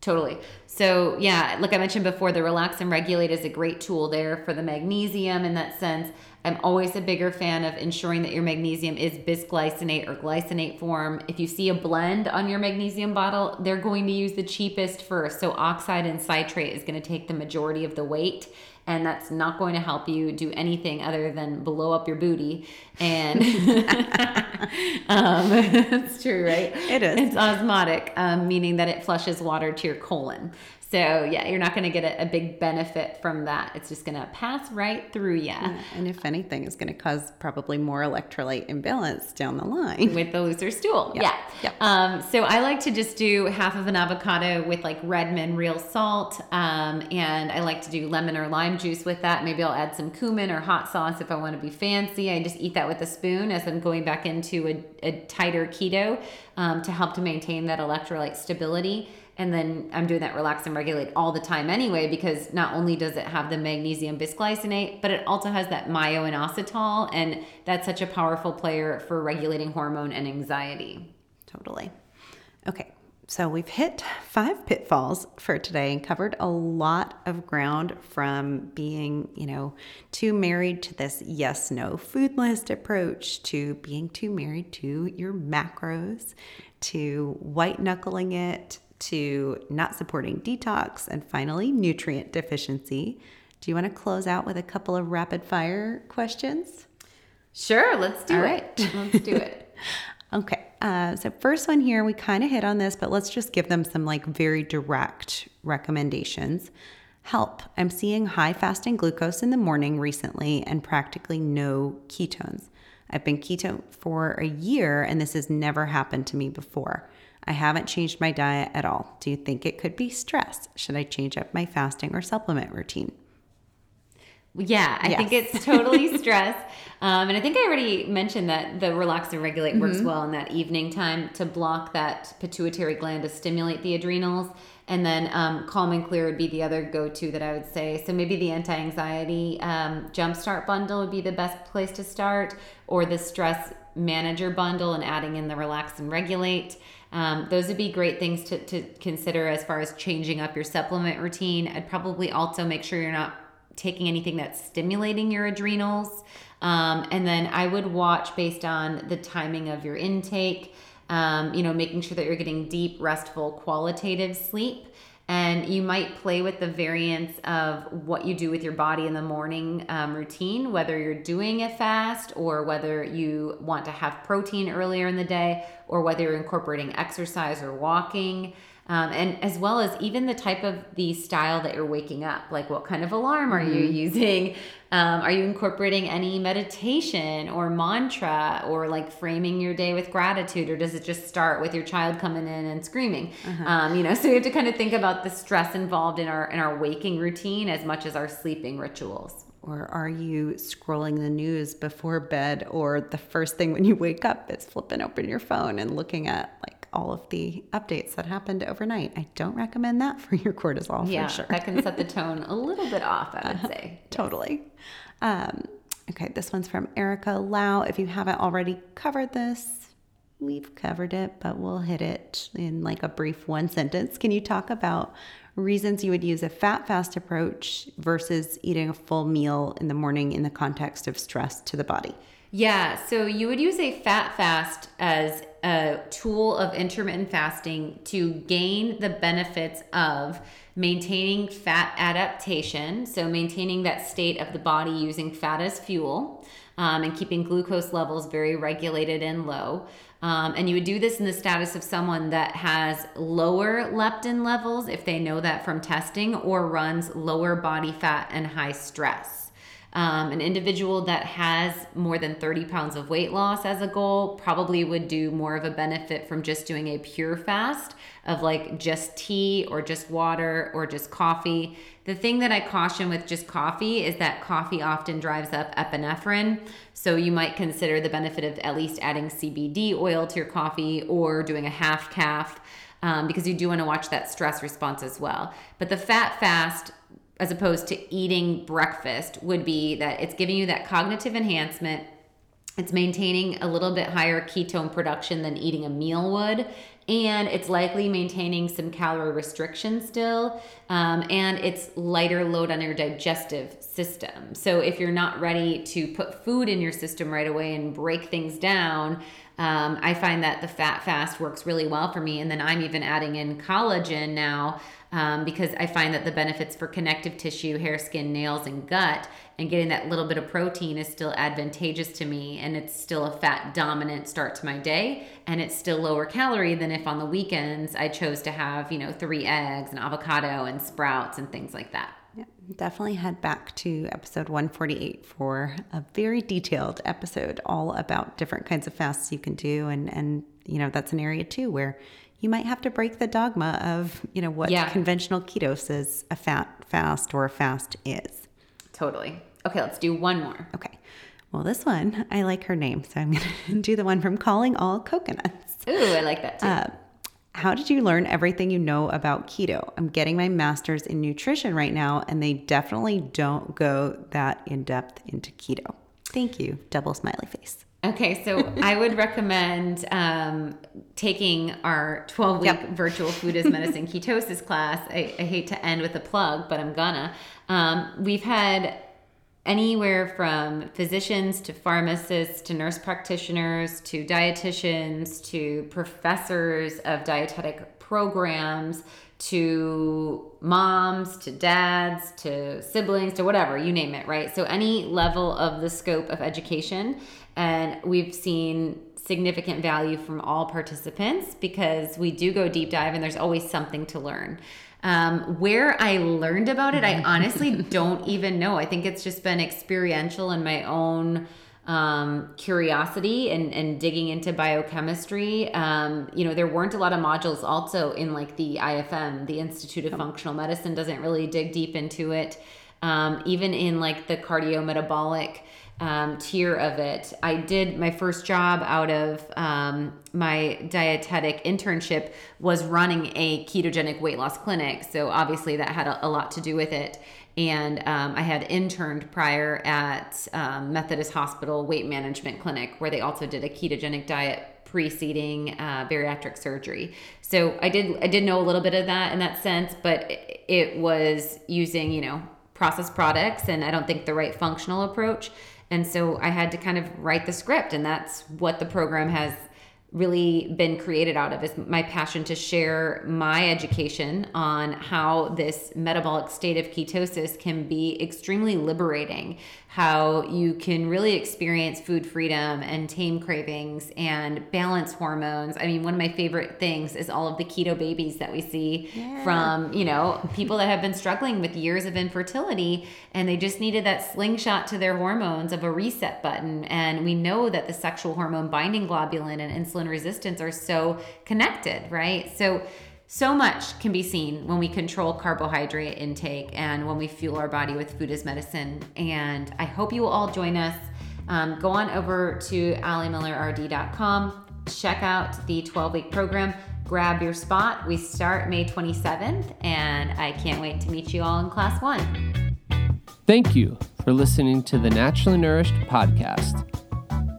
Totally. So, yeah, like I mentioned before, the Relax and Regulate is a great tool there for the magnesium in that sense. I'm always a bigger fan of ensuring that your magnesium is bisglycinate or glycinate form. If you see a blend on your magnesium bottle, they're going to use the cheapest first. So, oxide and citrate is going to take the majority of the weight and that's not going to help you do anything other than blow up your booty. And um, it's true, right? It is. It's osmotic, um, meaning that it flushes water to your colon. So yeah, you're not going to get a, a, big benefit from that. It's just going to pass right through you. Yeah, and if anything, it's going to cause probably more electrolyte imbalance down the line with the looser stool. Yeah. yeah. Um, so I like to just do half of an avocado with like Redmond real salt, um, and I like to do lemon or lime juice with that. Maybe I'll add some cumin or hot sauce if I want to be fancy. I just eat that with a spoon as I'm going back into a, a tighter keto um, to help to maintain that electrolyte stability and then I'm doing that relax and regulate all the time anyway because not only does it have the magnesium bisglycinate, but it also has that myo-inositol, and that's such a powerful player for regulating hormone and anxiety. Totally. Okay, so we've hit five pitfalls for today and covered a lot of ground from being, you know, too married to this yes no food list approach to being too married to your macros to white knuckling it to not supporting detox, and finally, nutrient deficiency. Do you want to close out with a couple of rapid fire questions? Sure, let's do All it. right. Let's do it. Okay. Uh, so first one here, we kind of hit on this, but let's just give them some like very direct recommendations. Help. I'm seeing high fasting glucose in the morning recently and practically no ketones. I've been keto for a year and this has never happened to me before. I haven't changed my diet at all. Do you think it could be stress? Should I change up my fasting or supplement routine? Yeah, I think it's totally stress. Um, and I think I already mentioned that the relax and regulate Mm-hmm. works well in that evening time to block that pituitary gland to stimulate the adrenals. And then um, calm and clear would be the other go to that I would say. So maybe the anti anxiety um, jumpstart bundle would be the best place to start, or the stress manager bundle and adding in the relax and regulate. Um, those would be great things to, to consider as far as changing up your supplement routine. I'd probably also make sure you're not taking anything that's stimulating your adrenals. Um, and then I would watch based on the timing of your intake, um, you know, making sure that you're getting deep, restful, qualitative sleep. And you might play with the variance of what you do with your body in the morning um, routine, whether you're doing a fast or whether you want to have protein earlier in the day or whether you're incorporating exercise or walking. Um, and as well as even the type of the style that you're waking up like what kind of alarm are you using? Um, are you incorporating any meditation or mantra or like framing your day with gratitude or does it just start with your child coming in and screaming? Um, you know so we have to kind of think about the stress involved in our in our waking routine as much as our sleeping rituals. Or are you scrolling the news before bed, or the first thing when you wake up is flipping open your phone and looking at like all of the updates that happened overnight? I don't recommend that for your cortisol yeah for sure. that can set the tone a little bit off i would say totally. Um, okay, this one's from Erica Lau. If you haven't already covered this, we've covered it, but we'll hit it in like a brief one sentence. Can you talk about reasons you would use a fat fast approach versus eating a full meal in the morning in the context of stress to the body? Yeah, so you would use a fat fast as a tool of intermittent fasting to gain the benefits of maintaining fat adaptation, so maintaining that state of the body using fat as fuel um, and keeping glucose levels very regulated and low. Um, and you would do this in the status of someone that has lower leptin levels, if they know that from testing, or runs lower body fat and high stress. Um, an individual that has more than 30 pounds of weight loss as a goal probably would do more of a benefit from just doing a pure fast of like just tea or just water or just coffee. The thing that I caution with just coffee is that coffee often drives up epinephrine. So you might consider the benefit of at least adding CBD oil to your coffee or doing a half calf. Um, because you do want to watch that stress response as well. But the fat fast as opposed to eating breakfast would be that it's giving you that cognitive enhancement. It's maintaining a little bit higher ketone production than eating a meal would and it's likely maintaining some calorie restriction still um, and it's lighter load on your digestive system so if you're not ready to put food in your system right away and break things down um, i find that the fat fast works really well for me and then i'm even adding in collagen now um, because I find that the benefits for connective tissue, hair, skin, nails, and gut, and getting that little bit of protein is still advantageous to me. And it's still a fat dominant start to my day. And it's still lower calorie than if on the weekends I chose to have, you know, three eggs and avocado and sprouts and things like that. Yeah, definitely head back to episode 148 for a very detailed episode all about different kinds of fasts you can do. And, and you know, that's an area too where you might have to break the dogma of, you know, what Yeah. conventional keto says a fat fast or a fast is. Totally. Okay, let's do one more. Okay. Well, this one, I like her name, so I'm going to do the one from Calling All Coconuts. Ooh, I like that too. Uh, how did you learn everything you know about keto? I'm getting my master's in nutrition right now, and they definitely don't go that in depth into keto. Thank you. Double smiley face. Okay, so I would recommend um, taking our 12 week Yep. virtual food as medicine ketosis class. I, I hate to end with a plug, but I'm gonna. Um, we've had anywhere from physicians to pharmacists to nurse practitioners to dietitians to professors of dietetic programs to moms, to dads, to siblings, to whatever, you name it, right? So any level of the scope of education. And we've seen significant value from all participants because we do go deep dive and there's always something to learn. Um, where I learned about it, I honestly don't even know. I think it's just been experiential in my own um, curiosity and, and digging into biochemistry. Um, you know, there weren't a lot of modules also in like the IFM, the Institute of Functional Medicine doesn't really dig deep into it. Um, even in like the cardiometabolic um, tier of it, I did my first job out of um, my dietetic internship was running a ketogenic weight loss clinic. So obviously that had a, a lot to do with it and um, I had interned prior at um, Methodist Hospital Weight Management Clinic, where they also did a ketogenic diet preceding uh, bariatric surgery. So I did I did know a little bit of that in that sense, but it was using you know processed products, and I don't think the right functional approach. And so I had to kind of write the script, and that's what the program has really been created out of is my passion to share my education on how this metabolic state of ketosis can be extremely liberating how you can really experience food freedom and tame cravings and balance hormones i mean one of my favorite things is all of the keto babies that we see yeah. from you know people that have been struggling with years of infertility and they just needed that slingshot to their hormones of a reset button and we know that the sexual hormone binding globulin and insulin insulin resistance are so connected, right? So, so much can be seen when we control carbohydrate intake and when we fuel our body with food as medicine. And I hope you will all join us. Um, go on over to alimillerrd.com, check out the 12 week program, grab your spot. We start May 27th, and I can't wait to meet you all in class one. Thank you for listening to the Naturally Nourished podcast.